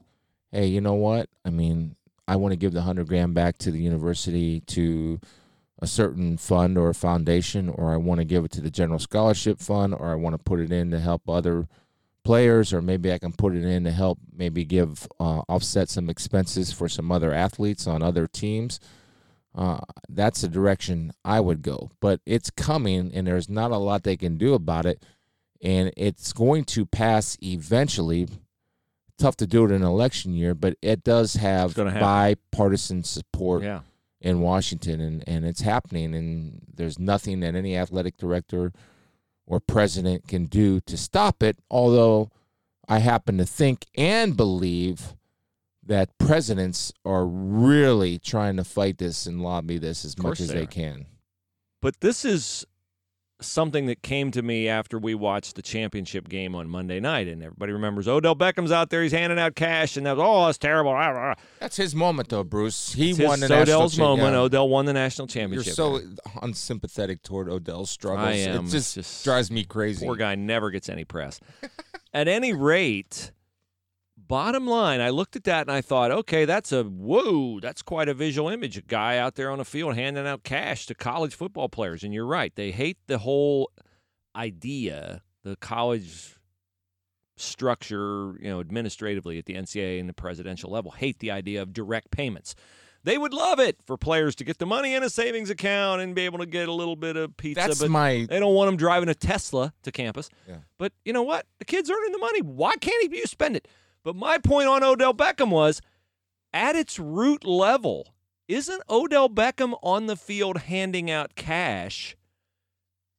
hey, you know what? I mean, I want to give the hundred grand back to the university to a certain fund or a foundation, or I want to give it to the general scholarship fund, or I want to put it in to help other players, or maybe I can put it in to help maybe give uh, offset some expenses for some other athletes on other teams. Uh, that's the direction I would go. But it's coming, and there's not a lot they can do about it. And it's going to pass eventually. Tough to do it in an election year, but it does have bipartisan support Yeah. in Washington, and, and it's happening. And there's nothing that any athletic director or president can do to stop it. Although I happen to think and believe that presidents are really trying to fight this and lobby this as much as they they can. But this is something that came to me after we watched the championship game on Monday night, and everybody remembers Odell Beckham's out there. He's handing out cash, and that was oh, that's terrible. That's his moment, though, Bruce. He It's won his the national Odell's moment. yeah. Odell won the national championship. You're so unsympathetic toward Odell's struggles. I am. It just, just- drives me crazy. Poor guy never gets any press. At any rate, bottom line, I looked at that and I thought, okay, that's a whoa, that's quite a visual image. A guy out there on the field handing out cash to college football players. And you're right, they hate the whole idea, the college structure, you know, administratively at the NCAA and the presidential level, hate the idea of direct payments. They would love it for players to get the money in a savings account and be able to get a little bit of pizza. That's but my they don't want them driving a Tesla to campus. Yeah. But you know what? The kid's earning the money. Why can't he you spend it? But my point on Odell Beckham was at its root level, isn't Odell Beckham on the field handing out cash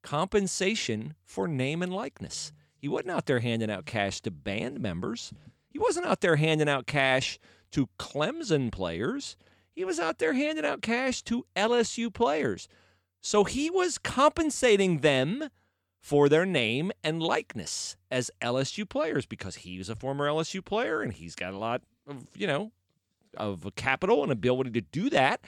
compensation for name and likeness? He wasn't out there handing out cash to band members. He wasn't out there handing out cash to Clemson players. He was out there handing out cash to LSU players. So he was compensating them for their name and likeness as LSU players because he was a former LSU player and he's got a lot of, you know, of capital and ability to do that.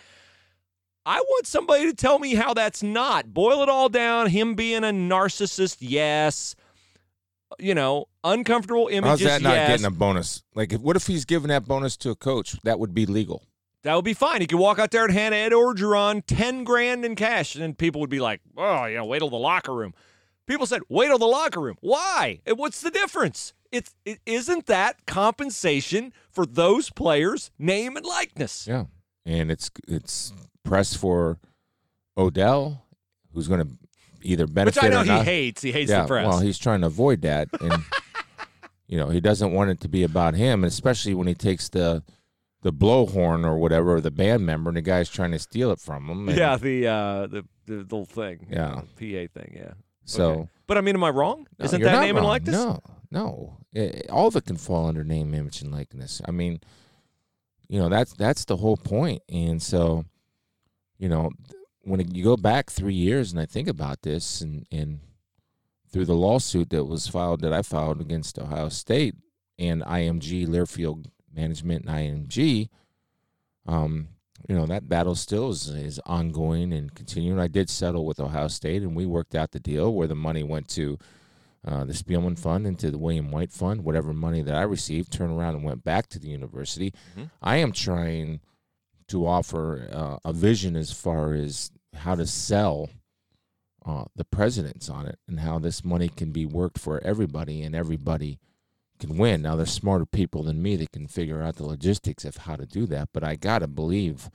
I want somebody to tell me how that's not. Boil it all down. Him being a narcissist, yes. You know, uncomfortable images, How's that not yes. getting a bonus? Like, what if he's giving that bonus to a coach? That would be legal. That would be fine. He could walk out there and hand Ed Orgeron ten grand in cash, and then people would be like, "Oh, you know, wait till the locker room." People said, "Wait till the locker room." Why? And What's the difference? It's it isn't that compensation for those players' name and likeness. Yeah, and it's it's press for Odell, who's going to either benefit Which I know he hates. He hates yeah, the press. well, he's trying to avoid that, and you know he doesn't want it to be about him, and especially when he takes the the blowhorn or whatever, or the band member, and the guy's trying to steal it from him. and yeah, the uh the the little thing. Yeah. PA thing, yeah. So. Okay. But I mean, am I wrong? No, Isn't that name and likeness? No, no. Eh, all of it can fall under name, image, and likeness. I mean, you know, that's that's the whole point. And so, you know, when you go back three years and I think about this, and and through the lawsuit that was filed that I filed against Ohio State and IMG Learfield Management and IMG, um, you know that battle still is, is ongoing and continuing. I did settle with Ohio State, and we worked out the deal where the money went to uh, the Spielman Fund and to the William White Fund. Whatever money that I received turned around and went back to the university. Mhm. I am trying to offer uh, a vision as far as how to sell uh, the presidents on it and how this money can be worked for everybody and everybody can win. Now, there's smarter people than me that can figure out the logistics of how to do that, but I got to believe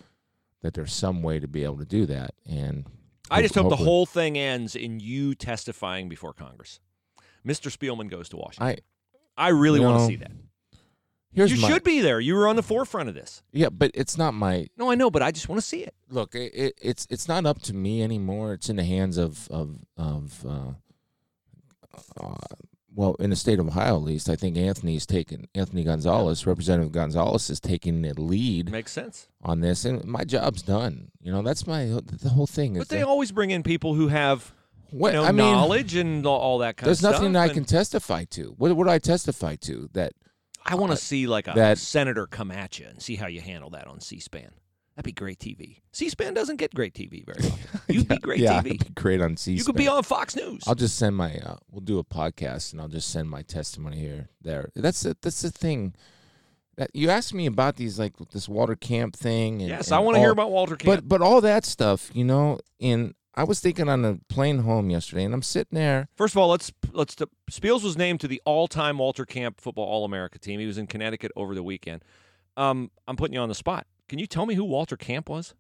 that there's some way to be able to do that. And I just hope the whole thing ends in you testifying before Congress. Mr. Spielman goes to Washington. I I really want to see that. here's you my, should be there. You were on the forefront of this. yeah, but it's not my No, I know, but I just want to see it. look. It, it, it's it's not up to me anymore. It's in the hands of of of uh, uh, well, in the state of Ohio, at least, I think Anthony's taken Anthony Gonzalez, Representative Gonzalez, is taking the lead Makes sense. on this, and my job's done. You know, that's my the whole thing. But they that- always bring in people who have what, you know, I mean, knowledge and all- that kind There's of stuff. nothing I can testify to. What would I testify to? That I want to see like a that- senator come at you and see how you handle that on C-SPAN. That'd be great TV. C-SPAN doesn't get great TV very often. You'd be great yeah, TV. I'd be great on C. SPAN. You could be on Fox News. I'll just send my. Uh, we'll do a podcast, and I'll just send my testimony here. There. That's the, that's the thing. That you asked me about these like this Walter Camp thing. And, yes, and I want to hear about Walter Camp. But but all that stuff, you know. And I was thinking on the plane home yesterday, and I'm sitting there. First of all, let's let's. Spiels was named to the all-time Walter Camp Football All-America team. He was in Connecticut over the weekend. Um, I'm putting you on the spot. Can you tell me who Walter Camp was?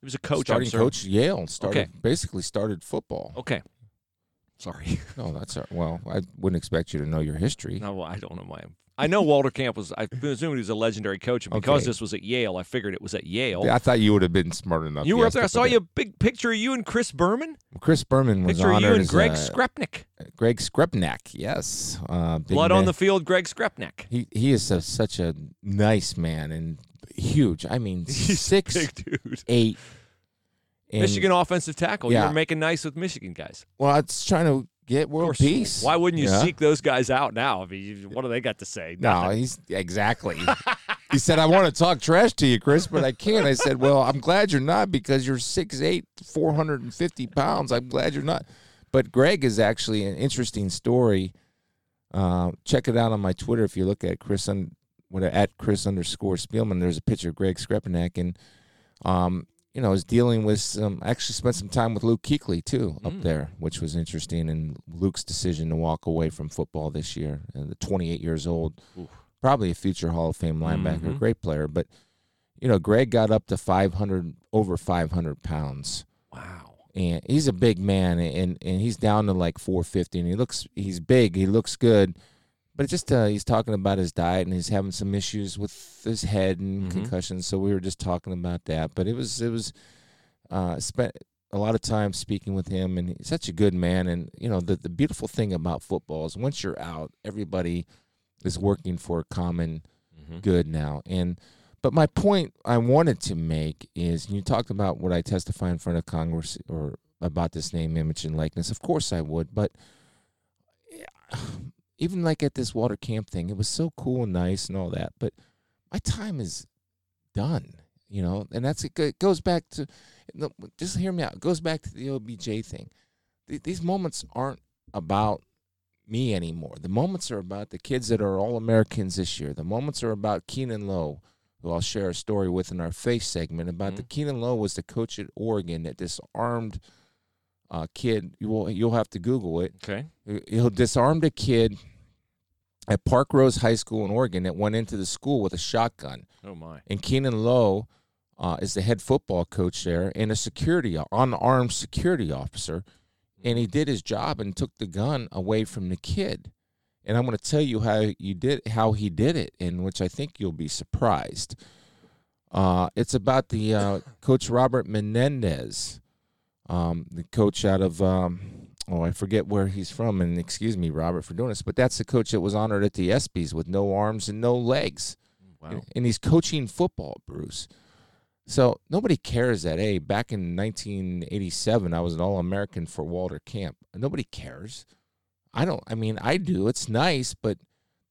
He was a coach. Starting coach Yale started Okay. basically started football. Okay. Sorry. No, that's all- well. I wouldn't expect you to know your history. No, I don't know my. I know Walter Camp was. I presume he was a legendary coach, and because Okay. this was at Yale, I figured it was at Yale. I thought you would have been smart enough. you were up there. I saw you a big picture of you and Chris Berman. Chris Berman was Picture of honored you and Greg uh, Skrepenak. Greg Skrepenak, yes. Uh, big Blood on the field, Greg Skrepenak. He he is a, such a nice man and huge. I mean, He's six Big dude. eight. And, Michigan offensive tackle. You Yeah. were making nice with Michigan guys. Well, it's trying to get Of world course. peace. Why wouldn't you Yeah. seek those guys out now? I mean, you- what do they got to say? No, Nothing. he's exactly. he said, "I want to talk trash to you, Chris, but I can't." I said, "Well, I'm glad you're not because you're 6'8", 450 pounds. I'm glad you're not." But Greg is actually an interesting story. Uh, check it out on my Twitter if you look at Chris un, what at Chris underscore Spielman. There's a picture of Greg Skrepenak and um, you know, is dealing with some. Actually, spent some time with Luke Kuechly too up Mm. there, which was interesting. And Luke's decision to walk away from football this year, and the 28 years old, Oof. probably a future Hall of Fame linebacker, Mhm. great player. But you know, Greg got up to 500, over 500 pounds, wow. and he's a big man, and and he's down to like 450, and he looks, he's big, he looks good. But just uh, he's talking about his diet and he's having some issues with his head and Mhm. concussions. So we were just talking about that. But it was it was uh, spent a lot of time speaking with him, and he's such a good man. And you know the the beautiful thing about football is once you're out, everybody is working for a common Mhm. good now. And but my point I wanted to make is you talked about what I testify in front of Congress or about this name, image, and likeness. Of course I would, but even like at this Walter Camp thing, it was so cool and nice and all that. But my time is done, you know, and that's it. It goes back to just hear me out. It goes back to the OBJ thing. These moments aren't about me anymore. The moments are about the kids that are all Americans this year. The moments are about Keenan Lowe, who I'll share a story with in our face segment about the mm-hmm. Keenan Lowe was the coach at Oregon that disarmed a kid. You will you'll have to Google it. Okay. He'll disarmed a kid at Parkrose High School in Oregon that went into the school with a shotgun. Oh my. And Keenan Lowe uh, is the head football coach there and a security unarmed security officer, and he did his job and took the gun away from the kid. And I'm going to tell you how you did how he did it, in which I think you'll be surprised. Uh, it's about the uh, coach Robert Menendez, um, the coach out of um, oh I forget where he's from, and excuse me, Robert, for doing this, but that's the coach that was honored at the ESPYS with no arms and no legs, Wow. and he's coaching football, Bruce. So nobody cares that hey, back in 1987, I was an All-American for Walter Camp. Nobody cares. I don't. I mean, I do. It's nice, but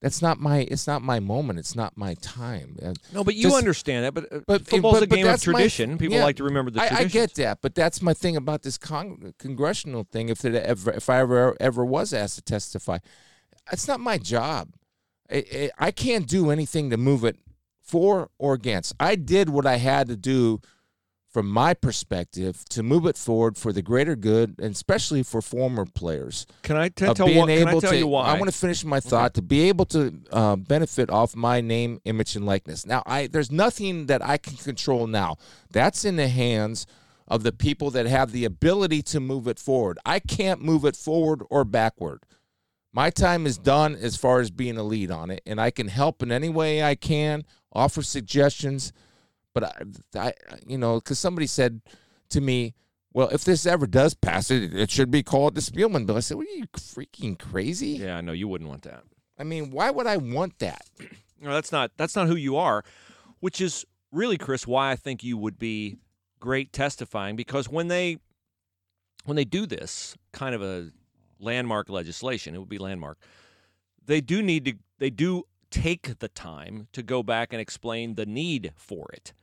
that's not my. It's not my moment. It's not my time. Uh, No, but you Just- understand that. But, uh, but- football's but- a game of that's my- tradition. People yeah, like to remember the I, I get that, but that's my thing about this con- congressional thing. If it ever, if I ever ever was asked to testify, it's not my job. I, I, I can't do anything to move it for or against. I did what I had to do from my perspective to move it forward for the greater good, and especially for former players Can I t- tell, being I able tell to. you why? I want to finish my thought to be able to uh, benefit off my name, image, and likeness. Now, I there's nothing that I can control now. That's in the hands of the people that have the ability to move it forward. I can't move it forward or backward. My time is done as far as being a lead on it, and I can help in any way I can, offer suggestions. But I, I you know, because somebody said to me, "Well, if this ever does pass it, it should be called the Spielman bill." I said, "What are you freaking crazy?" yeah, I know you wouldn't want that. I mean, why would I want that? No, that's not that's not who you are, which is really Chris why I think you would be great testifying because when they when they do this kind of a landmark legislation, it would be landmark. They do need to they do take the time to go back and explain the need for it.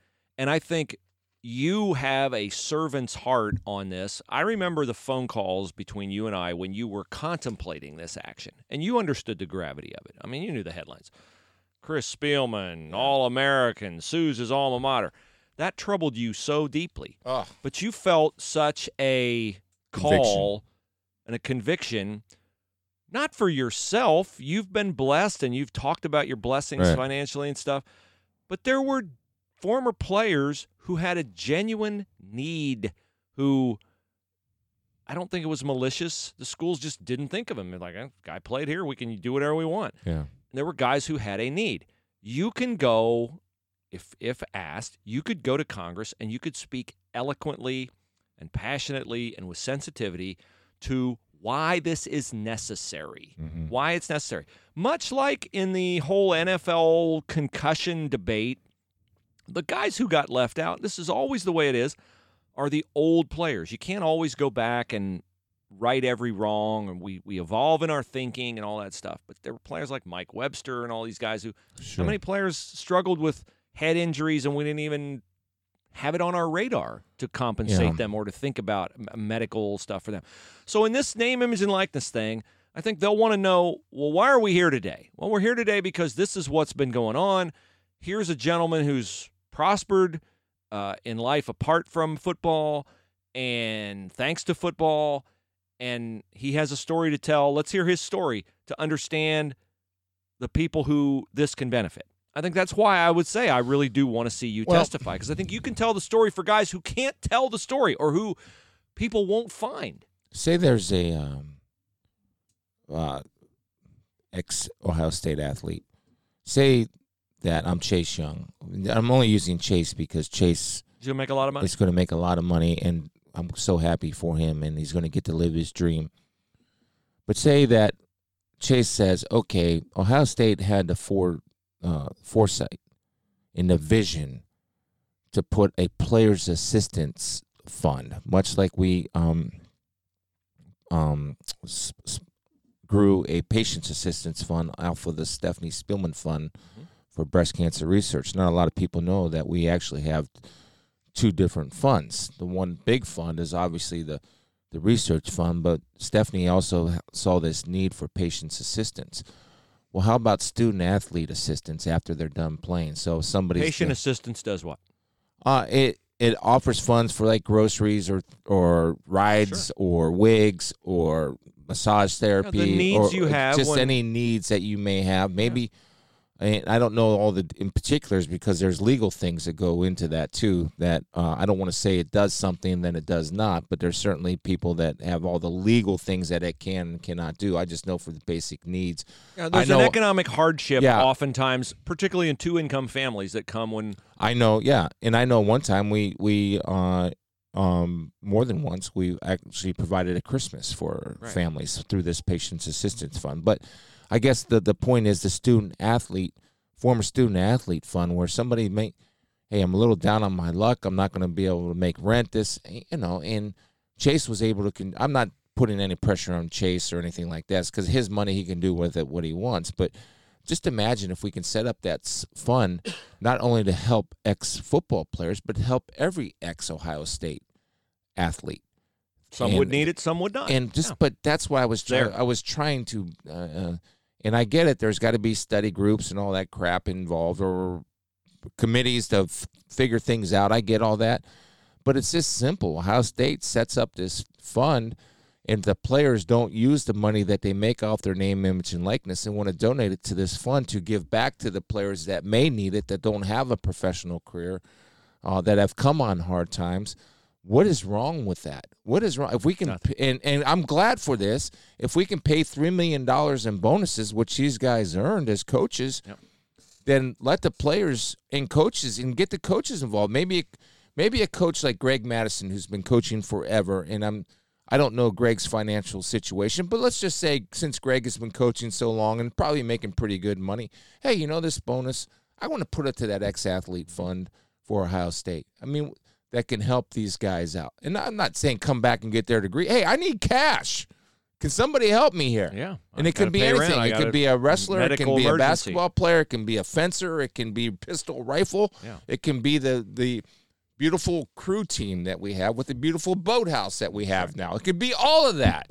And I think you have a servant's heart on this. I remember the phone calls between you and I when you were contemplating this action and you understood the gravity of it. I mean, you knew the headlines. Chris Spielman, All American, sues his alma mater. That troubled you so deeply. Oh, But you felt such a call and a conviction, not for yourself. You've been blessed and you've talked about your blessings Right. financially and stuff. But there were former players who had a genuine need who I don't think it was malicious. The schools just didn't think of him. They're like, "Eh, guy played here. We can do whatever we want yeah. there were guys who had a need. You can go, if if asked, you could go to Congress and you could speak eloquently and passionately and with sensitivity to why this is necessary, Mhm. why it's necessary. Much like in the whole NFL concussion debate, the guys who got left out, this is always the way it is, are the old players. You can't always go back and right every wrong and we we evolve in our thinking and all that stuff. But there were players like Mike Webster and all these guys who Sure. how many players struggled with head injuries and we didn't even have it on our radar to compensate Yeah. them or to think about medical stuff for them. So in this name, image, and likeness thing, I think they'll want to know, well, why are we here today? Well, we're here today because this is what's been going on. Here's a gentleman who's prospered uh, in life apart from football and thanks to football, and he has a story to tell. Let's hear his story to understand the people who this can benefit. I think that's why I would say I really do want to see you Well- testify because I think you can tell the story for guys who can't tell the story or who people won't find. Say there's a um, uh, ex Ohio State athlete. Say that I'm Chase Young. I'm only using Chase because Chase He's gonna make a lot of money. is going to make a lot of money, and I'm so happy for him, and he's going to get to live his dream. But say that Chase says, "Okay, Ohio State had the fore, uh, foresight and the vision to put a players' assistance fund, much like we um, um, s- s- grew a patients assistance fund off of the Stephanie Spielman Fund Mhm. For breast cancer research. Not a lot of people know that we actually have two different funds. The one big fund is obviously the the research fund, but Stephanie also saw this need for patients assistance. Well, how about student athlete assistance after they're done playing? So somebody Patient assistance does what? uh, it it offers funds for like groceries or or rides or wigs or massage therapy, The needs or you have just when- any needs that you may have. Maybe and I don't know all the in particulars because there's legal things that go into that too. That uh, I don't want to say it does something then it does not, but there's certainly people that have all the legal things that it can and cannot do. I just know for the basic needs. Yeah, there's know- an economic hardship Yeah. oftentimes, particularly in two income families that come when I know, yeah, and I know one time we we uh, um, more than once we actually provided a Christmas for Right. families through this Patients Assistance Fund. But I guess the the point is the student athlete, former student athlete fund, where somebody may, hey, I'm a little down on my luck. I'm not going to be able to make rent. This, you know, and Chase was able to. Con- I'm not putting any pressure on Chase or anything like that because his money he can do with it what he wants, but. Just imagine if we can set up that fund not only to help ex football players, but help every ex Ohio State athlete. some would need it, some would not. And just, Yeah. but that's why I was trying. I was trying to, uh, uh, and I get it. There's got to be study groups and all that crap involved, or committees to f- figure things out. I get all that, but it's just simple. Ohio State sets up this fund, and the players don't use the money that they make off their name, image, and likeness, and want to donate it to this fund to give back to the players that may need it, that don't have a professional career, uh, that have come on hard times. What is wrong with that? What is wrong? If we can, Nothing. and and I'm glad for this. If we can pay three million dollars in bonuses, which these guys earned as coaches, Yep. then let the players and coaches and get the coaches involved. Maybe maybe a coach like Greg Mattison who's been coaching forever and I'm I don't know Greg's financial situation, but let's just say since Greg has been coaching so long and probably making pretty good money, hey, you know this bonus, I want to put it to that ex-athlete fund for Ohio State. I mean, that can help these guys out. And I'm not saying come back and get their degree. Hey, I need cash. Can somebody help me here? yeah, And I it could be rent, anything. It could be a wrestler. It can be a basketball player. It can be a fencer. It can be pistol rifle. Yeah. It can be the the beautiful crew team that we have with the beautiful boathouse that we have now. It could be all of that.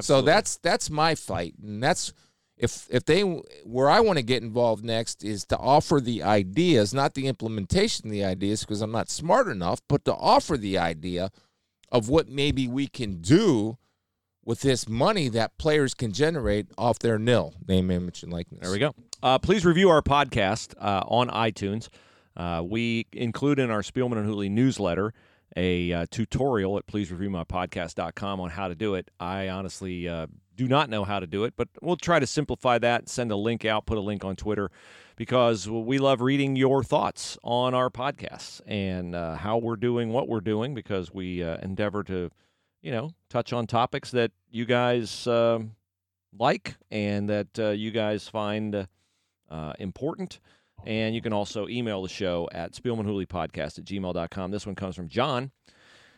So that's that's my fight, and that's if if they where I want to get involved next is to offer the ideas, not the implementation of the ideas, because I'm not smart enough, but to offer the idea of what maybe we can do with this money that players can generate off their nil name, image, and likeness. There we go. Uh, please review our podcast uh, on iTunes. Uh, we include in our Spielman and Hooley newsletter a uh, tutorial at pleasereviewmypodcast.com on how to do it. I honestly uh, do not know how to do it, but we'll try to simplify that, send a link out, put a link on Twitter because we love reading your thoughts on our podcasts and uh, how we're doing what we're doing because we uh, endeavor to, you know, touch on topics that you guys um like and that uh, you guys find uh, uh, important. And you can also email the show at spielmanhooleypodcast at gmail.com. This one comes from John.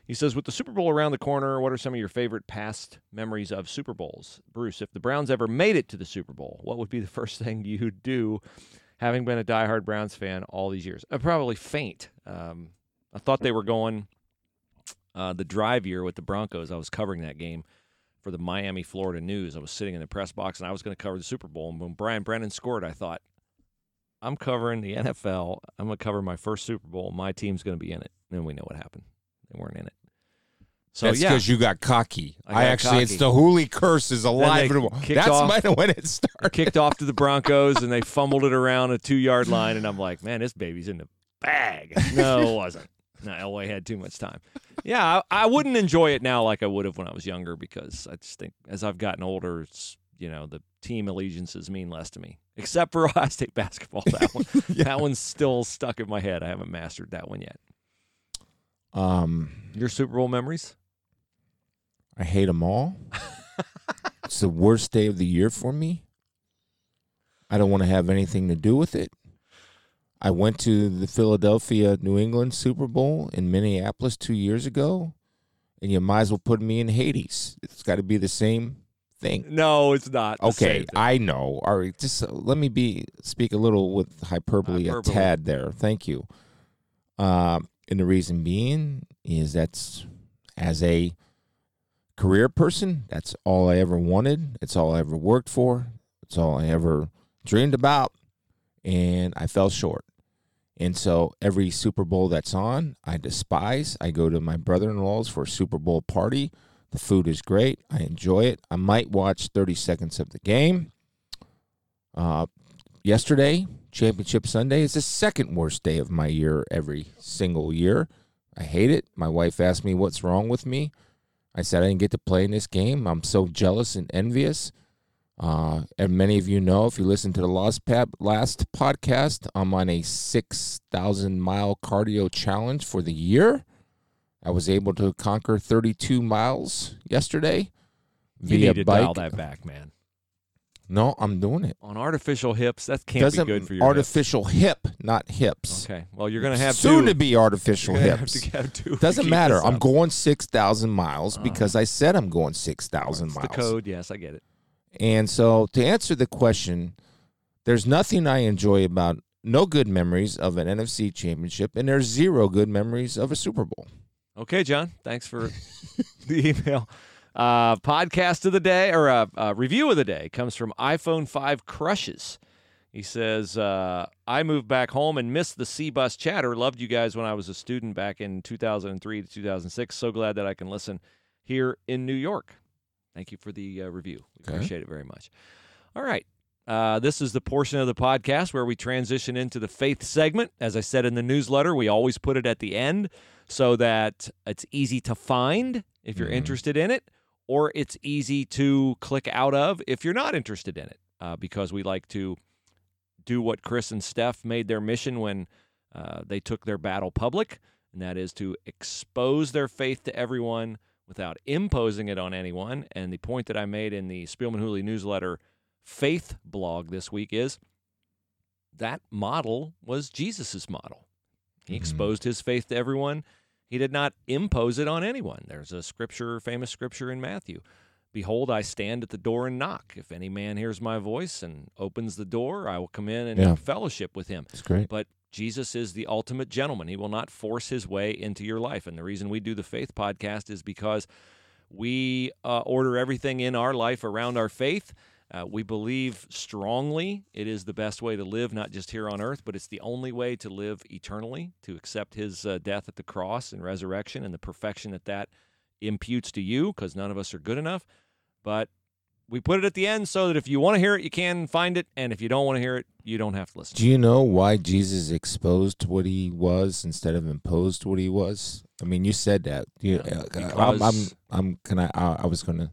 He says, With the Super Bowl around the corner, what are some of your favorite past memories of Super Bowls? Bruce, if the Browns ever made it to the Super Bowl, what would be the first thing you'd do, having been a diehard Browns fan all these years? I'd probably faint. Um, I thought they were going uh, the drive year with the Broncos. I was covering that game for the Miami, Florida News. I was sitting in the press box and I was going to cover the Super Bowl. And when Brian Brennan scored, I thought, I'm covering the NFL. I'm going to cover my first Super Bowl. My team's going to be in it. And we know what happened. They weren't in it. So That's yeah, because you got cocky. I I, got actually, it's the Hooley curse is alive. and well. That's off- might have when it started. kicked off to the Broncos and they fumbled it around a two yard line. And I'm like, man, this baby's in the bag. No, it wasn't. No, Elway had too much time. Yeah, I, I wouldn't enjoy it now like I would have when I was younger because I just think as I've gotten older, it's you know the team allegiances mean less to me. Except for Ohio State basketball, that one that one's still stuck in my head. I haven't mastered that one yet. Um, Your Super Bowl memories? I hate them all. it's the worst day of the year for me. I don't want to have anything to do with it. I went to the Philadelphia New England Super Bowl in Minneapolis two years ago, and you might as well put me in Hades. It's got to be the same thing. No, it's not. Okay. I know. All right, just uh, let me be speak a little with hyperbole, Hyperbole. a tad there. Thank you. Um, and the reason being is that's as a career person, that's all I ever wanted. It's all I ever worked for. It's all I ever dreamed about, and I fell short. And so every Super Bowl that's on, I despise. I go to my brother-in-law's for a Super Bowl party The food is great. I enjoy it. I might watch 30 seconds of the game. Uh, yesterday, Championship Sunday, is the second worst day of my year every single year. I hate it. My wife asked me what's wrong with me. I said I didn't get to play in this game. I'm so jealous and envious. Uh, and many of you know, if you listen to the last, pad, last podcast, I'm on a 6,000 mile cardio challenge for the year. I was able to conquer 32 miles yesterday You via need to bike. dial that back, man. No, I'm doing it. On artificial hips, that can't Doesn't be good for your hips. artificial hip, not hips. Okay, well you're gonna have soon two. to be artificial hips. Have to have two to Doesn't matter. I'm going 6,000 miles Uh. because I said I'm going 6,000 miles. the code. Yes, I get it. And so, to answer the question, there's nothing I enjoy about no good memories of an NFC championship, and there's zero good memories of a Super Bowl. Okay, John. Thanks for the email. Uh, podcast of the day or uh, uh, review of the day comes from iPhone 5 Crushes. He says, uh, I moved back home and missed the C bus chatter. Loved you guys when I was a student back in 2003 to 2006. So glad that I can listen here in New York. Thank you for the uh, review. We Okay. appreciate it very much. All right. Uh, this is the portion of the podcast where we transition into the faith segment. As I said in the newsletter, we always put it at the end so that it's easy to find if you're Mhm. interested in it, or it's easy to click out of if you're not interested in it, uh, because we like to do what Chris and Steph made their mission when uh, they took their battle public, and that is to expose their faith to everyone without imposing it on anyone. And the point that I made in the Spielman Hooley newsletter faith blog this week is that model was Jesus's model. He Mhm. exposed his faith to everyone. He did not impose it on anyone. There's a scripture, famous scripture in Matthew. Behold, I stand at the door and knock. If any man hears my voice and opens the door, I will come in and Yeah. have fellowship with him. That's great. But Jesus is the ultimate gentleman. He will not force his way into your life. And the reason we do the Faith podcast is because we uh, order everything in our life around our faith. Uh, we believe strongly it is the best way to live, not just here on earth, but it's the only way to live eternally, to accept his uh, death at the cross and resurrection and the perfection that that imputes to you, because none of us are good enough. But we put it at the end so that if you want to hear it, you can find it. And if you don't want to hear it, you don't have to listen. Do you know why Jesus exposed what he was instead of imposed what he was? I mean, you said that. You, Yeah, uh, I'm, I'm, because- I'm, can I, I, I was going to.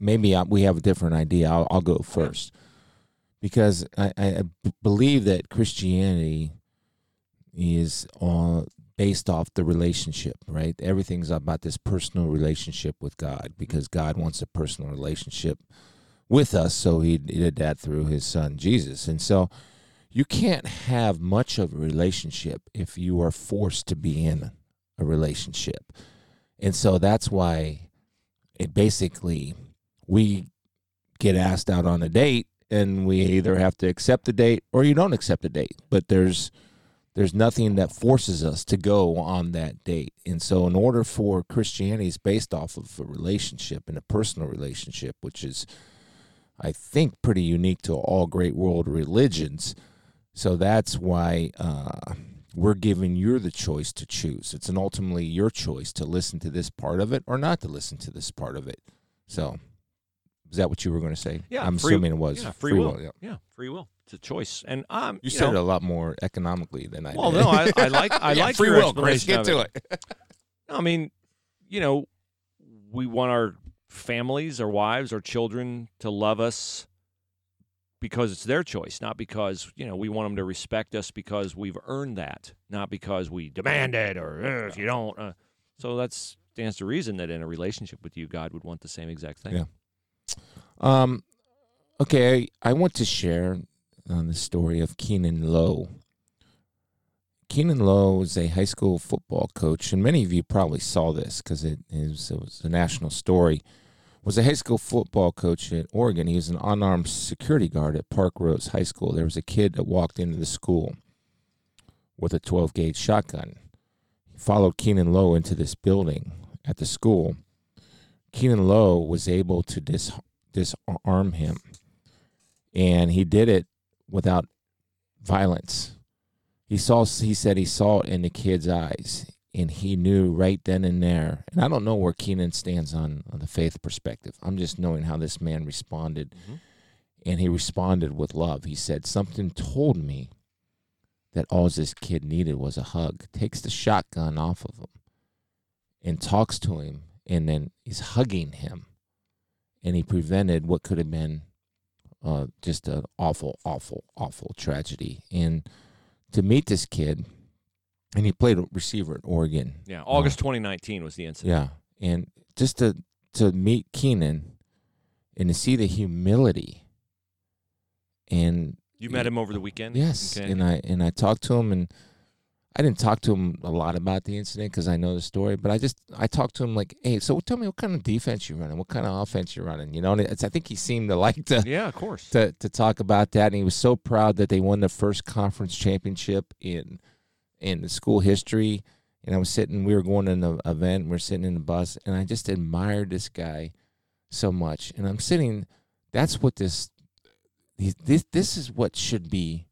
Maybe I, we have a different idea. I'll, I'll go first because I, believe that Christianity is uh, based off the relationship, right? Everything's about this personal relationship with God because God wants a personal relationship with us, so he did that through his son Jesus. And so you can't have much of a relationship if you are forced to be in a relationship. And so that's why it basically we get asked out on a date and we either have to accept the date or you don't accept the date. But there's there's nothing that forces us to go on that date. And so in order for Christianity is based off of a relationship and a personal relationship, which is I think pretty unique to all great world religions. So that's why uh, we're giving you the choice to choose. It's an ultimately your choice to listen to this part of it or not to listen to this part of it. So, is that what you were going to say? Yeah, I'm free- assuming it was Yeah, free, will. yeah. yeah. free will. It's a choice. And um, You, you, said know, it a lot more economically than I Well, did. no, I, I like I Yeah, like free will. Chris, get of to it. I mean, you know, we want our families, our wives, our children to love us because it's their choice, not because you know we want them to respect us because we've earned that, not because we demand it or "Eh, if you don't. Uh, so that's stands to reason that in a relationship with you, God would want the same exact thing. Yeah. Um, okay, I want to share on the story of Keenan Lowe. Keenan Lowe was a high school football coach, and many of you probably saw this because it, is- it was a national story. Was a high school football coach at Oregon. He was an unarmed security guard at Parkrose High School. There was a kid that walked into the school with a 12 gauge shotgun. He followed Keenan Lowe into this building at the school. Keenan Lowe was able to dis- disarm him, and he did it without violence. He saw. He said he saw it in the kid's eyes. and he knew right then and there. And I don't know where Keenan stands on, on the faith perspective. I'm just knowing how this man responded. Mhm. And he responded with love. He said, Something told me that all this kid needed was a hug. Takes the shotgun off of him and talks to him, and then he's hugging him. And he prevented what could have been uh, just an awful, awful, awful tragedy. And to meet this kid, and he played receiver at Oregon. Yeah, August 2019 was the incident. Yeah, and just to to meet Keenan and to see the humility, and You met him over the weekend. yes, Okay. and I and I talked to him, and I didn't talk to him a lot about the incident because I know the story, but I just I talked to him like, hey, so tell me what kind of defense you're running, what kind of offense you're running, you know? And it's, I think he seemed to like to yeah, of course. to to talk about that, and he was so proud that they won the first conference championship in in the school history. And I was sitting, we were going to an event, we are sitting in the bus, and I just admired this guy so much. And I'm sitting, that's what this this this is what should be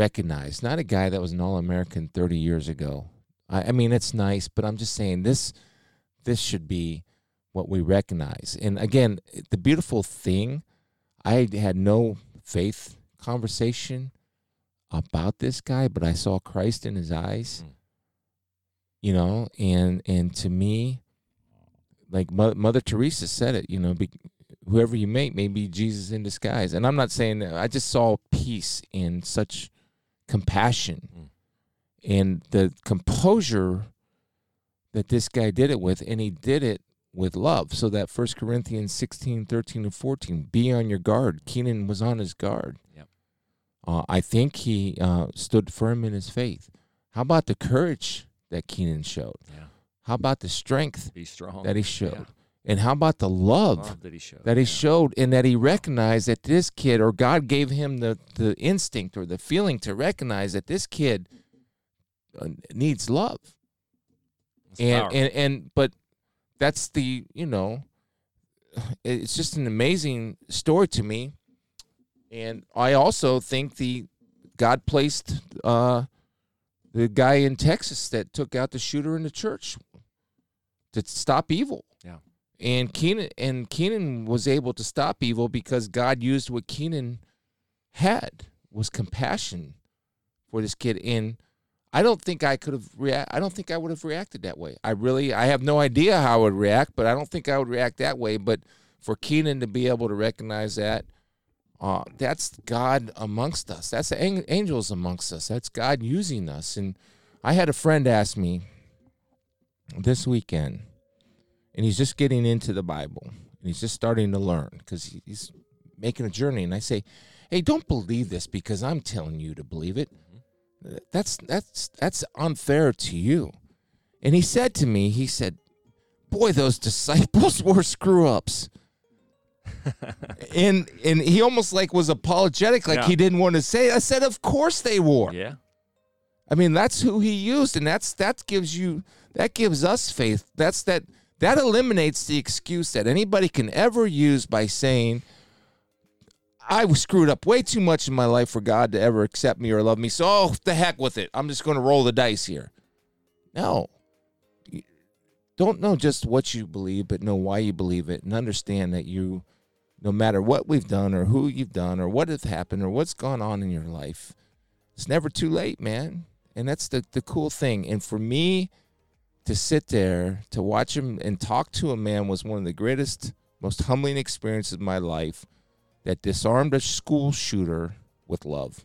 recognized. Not a guy that was an All American 30 years ago. I, I mean, it's nice, but I'm just saying this this should be what we recognize. And again, the beautiful thing, I had no faith conversation about this guy, but I saw Christ in his eyes. Mm. You know, and and to me, like Mo- Mother Teresa said it, you know, be, whoever you make may be Jesus in disguise. And I'm not saying that. I just saw peace in such compassion Mm. and the composure that this guy did it with, and he did it with love. So that First Corinthians 16, 13, and 14, be on your guard. Keenan was on his guard. Yep. Uh, I think he uh, stood firm in his faith. How about the courage that Keenan showed? Yeah. How about the strength Be strong. that he showed? And how about the love Love that he showed. that he yeah. showed and that he recognized that this kid or God gave him the, the instinct or the feeling to recognize that this kid uh, needs love. And, powerful. and and but that's the, you know, it's just an amazing story to me. And I also think the God placed uh the guy in Texas that took out the shooter in the church to stop evil. And Keenan and Keenan was able to stop evil because God used what Keenan had was compassion for this kid. And I don't think I could have react. I don't think I would have reacted that way. I really, I have no idea how I would react, but I don't think I would react that way. But for Keenan to be able to recognize that, uh, that's God amongst us. That's the ang- angels amongst us. That's God using us. And I had a friend ask me this weekend, and he's just getting into the Bible, and he's just starting to learn because he's making a journey. And I say, "Hey, don't believe this because I'm telling you to believe it. That's that's that's unfair to you." And he said to me, he said, "Boy, those disciples were screw ups." and and he almost like was apologetic, like Yeah. he didn't want to say. it. I said, "Of course they were." yeah. I mean, that's who he used, and that's that gives you that gives us faith. That's that that eliminates the excuse that anybody can ever use by saying, "I screwed up way too much in my life for God to ever accept me or love me." So, oh, the heck with it. I'm just going to roll the dice here. No, don't know just what you believe, but know why you believe it, and understand that you, no matter what we've done or who you've done or what has happened or what's gone on in your life, it's never too late, man. And that's the, the cool thing. And for me to sit there, to watch him and talk to a man was one of the greatest, most humbling experiences of my life that disarmed a school shooter with love.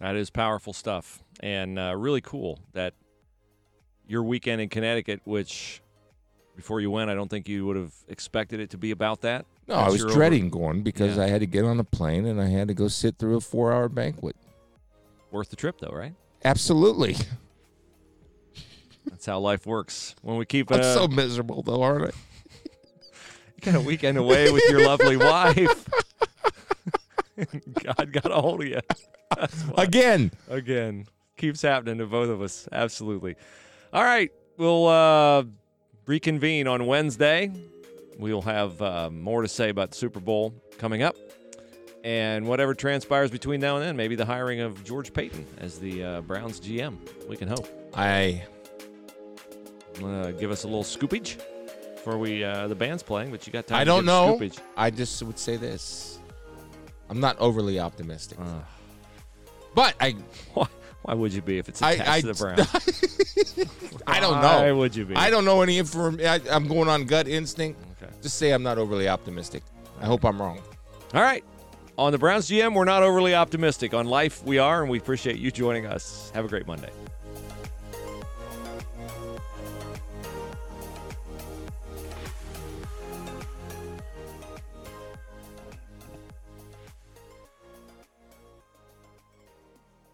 That is powerful stuff, and uh, really cool that your weekend in Connecticut, which before you went, I don't think you would have expected it to be about that. No, I was your over- dreading going because Yeah. I had to get on a plane and I had to go sit through a four hour banquet. Worth the trip, though, right? Absolutely. That's how life works. When we keep I'm uh, so miserable, though, aren't I? you got a weekend away with your lovely wife, God got a hold of you. Again. again keeps happening to both of us absolutely all right we'll uh, reconvene on wednesday we'll have uh, more to say about the super bowl coming up And whatever transpires between now and then, maybe the hiring of George Paton as the uh, Browns GM. We can hope. I Uh, give us a little scoopage before we uh, the band's playing, but you got time. I don't know. Scoopage. I just would say this. I'm not overly optimistic. Uh, But I why, why would you be if it's I attached I, to the Browns? I don't know. Why would you be? I don't know any information. I'm going on gut instinct. Okay. Just say I'm not overly optimistic. I hope I'm wrong. All right. On the Browns GM, we're not overly optimistic. On life, we are, and we appreciate you joining us. Have a great Monday.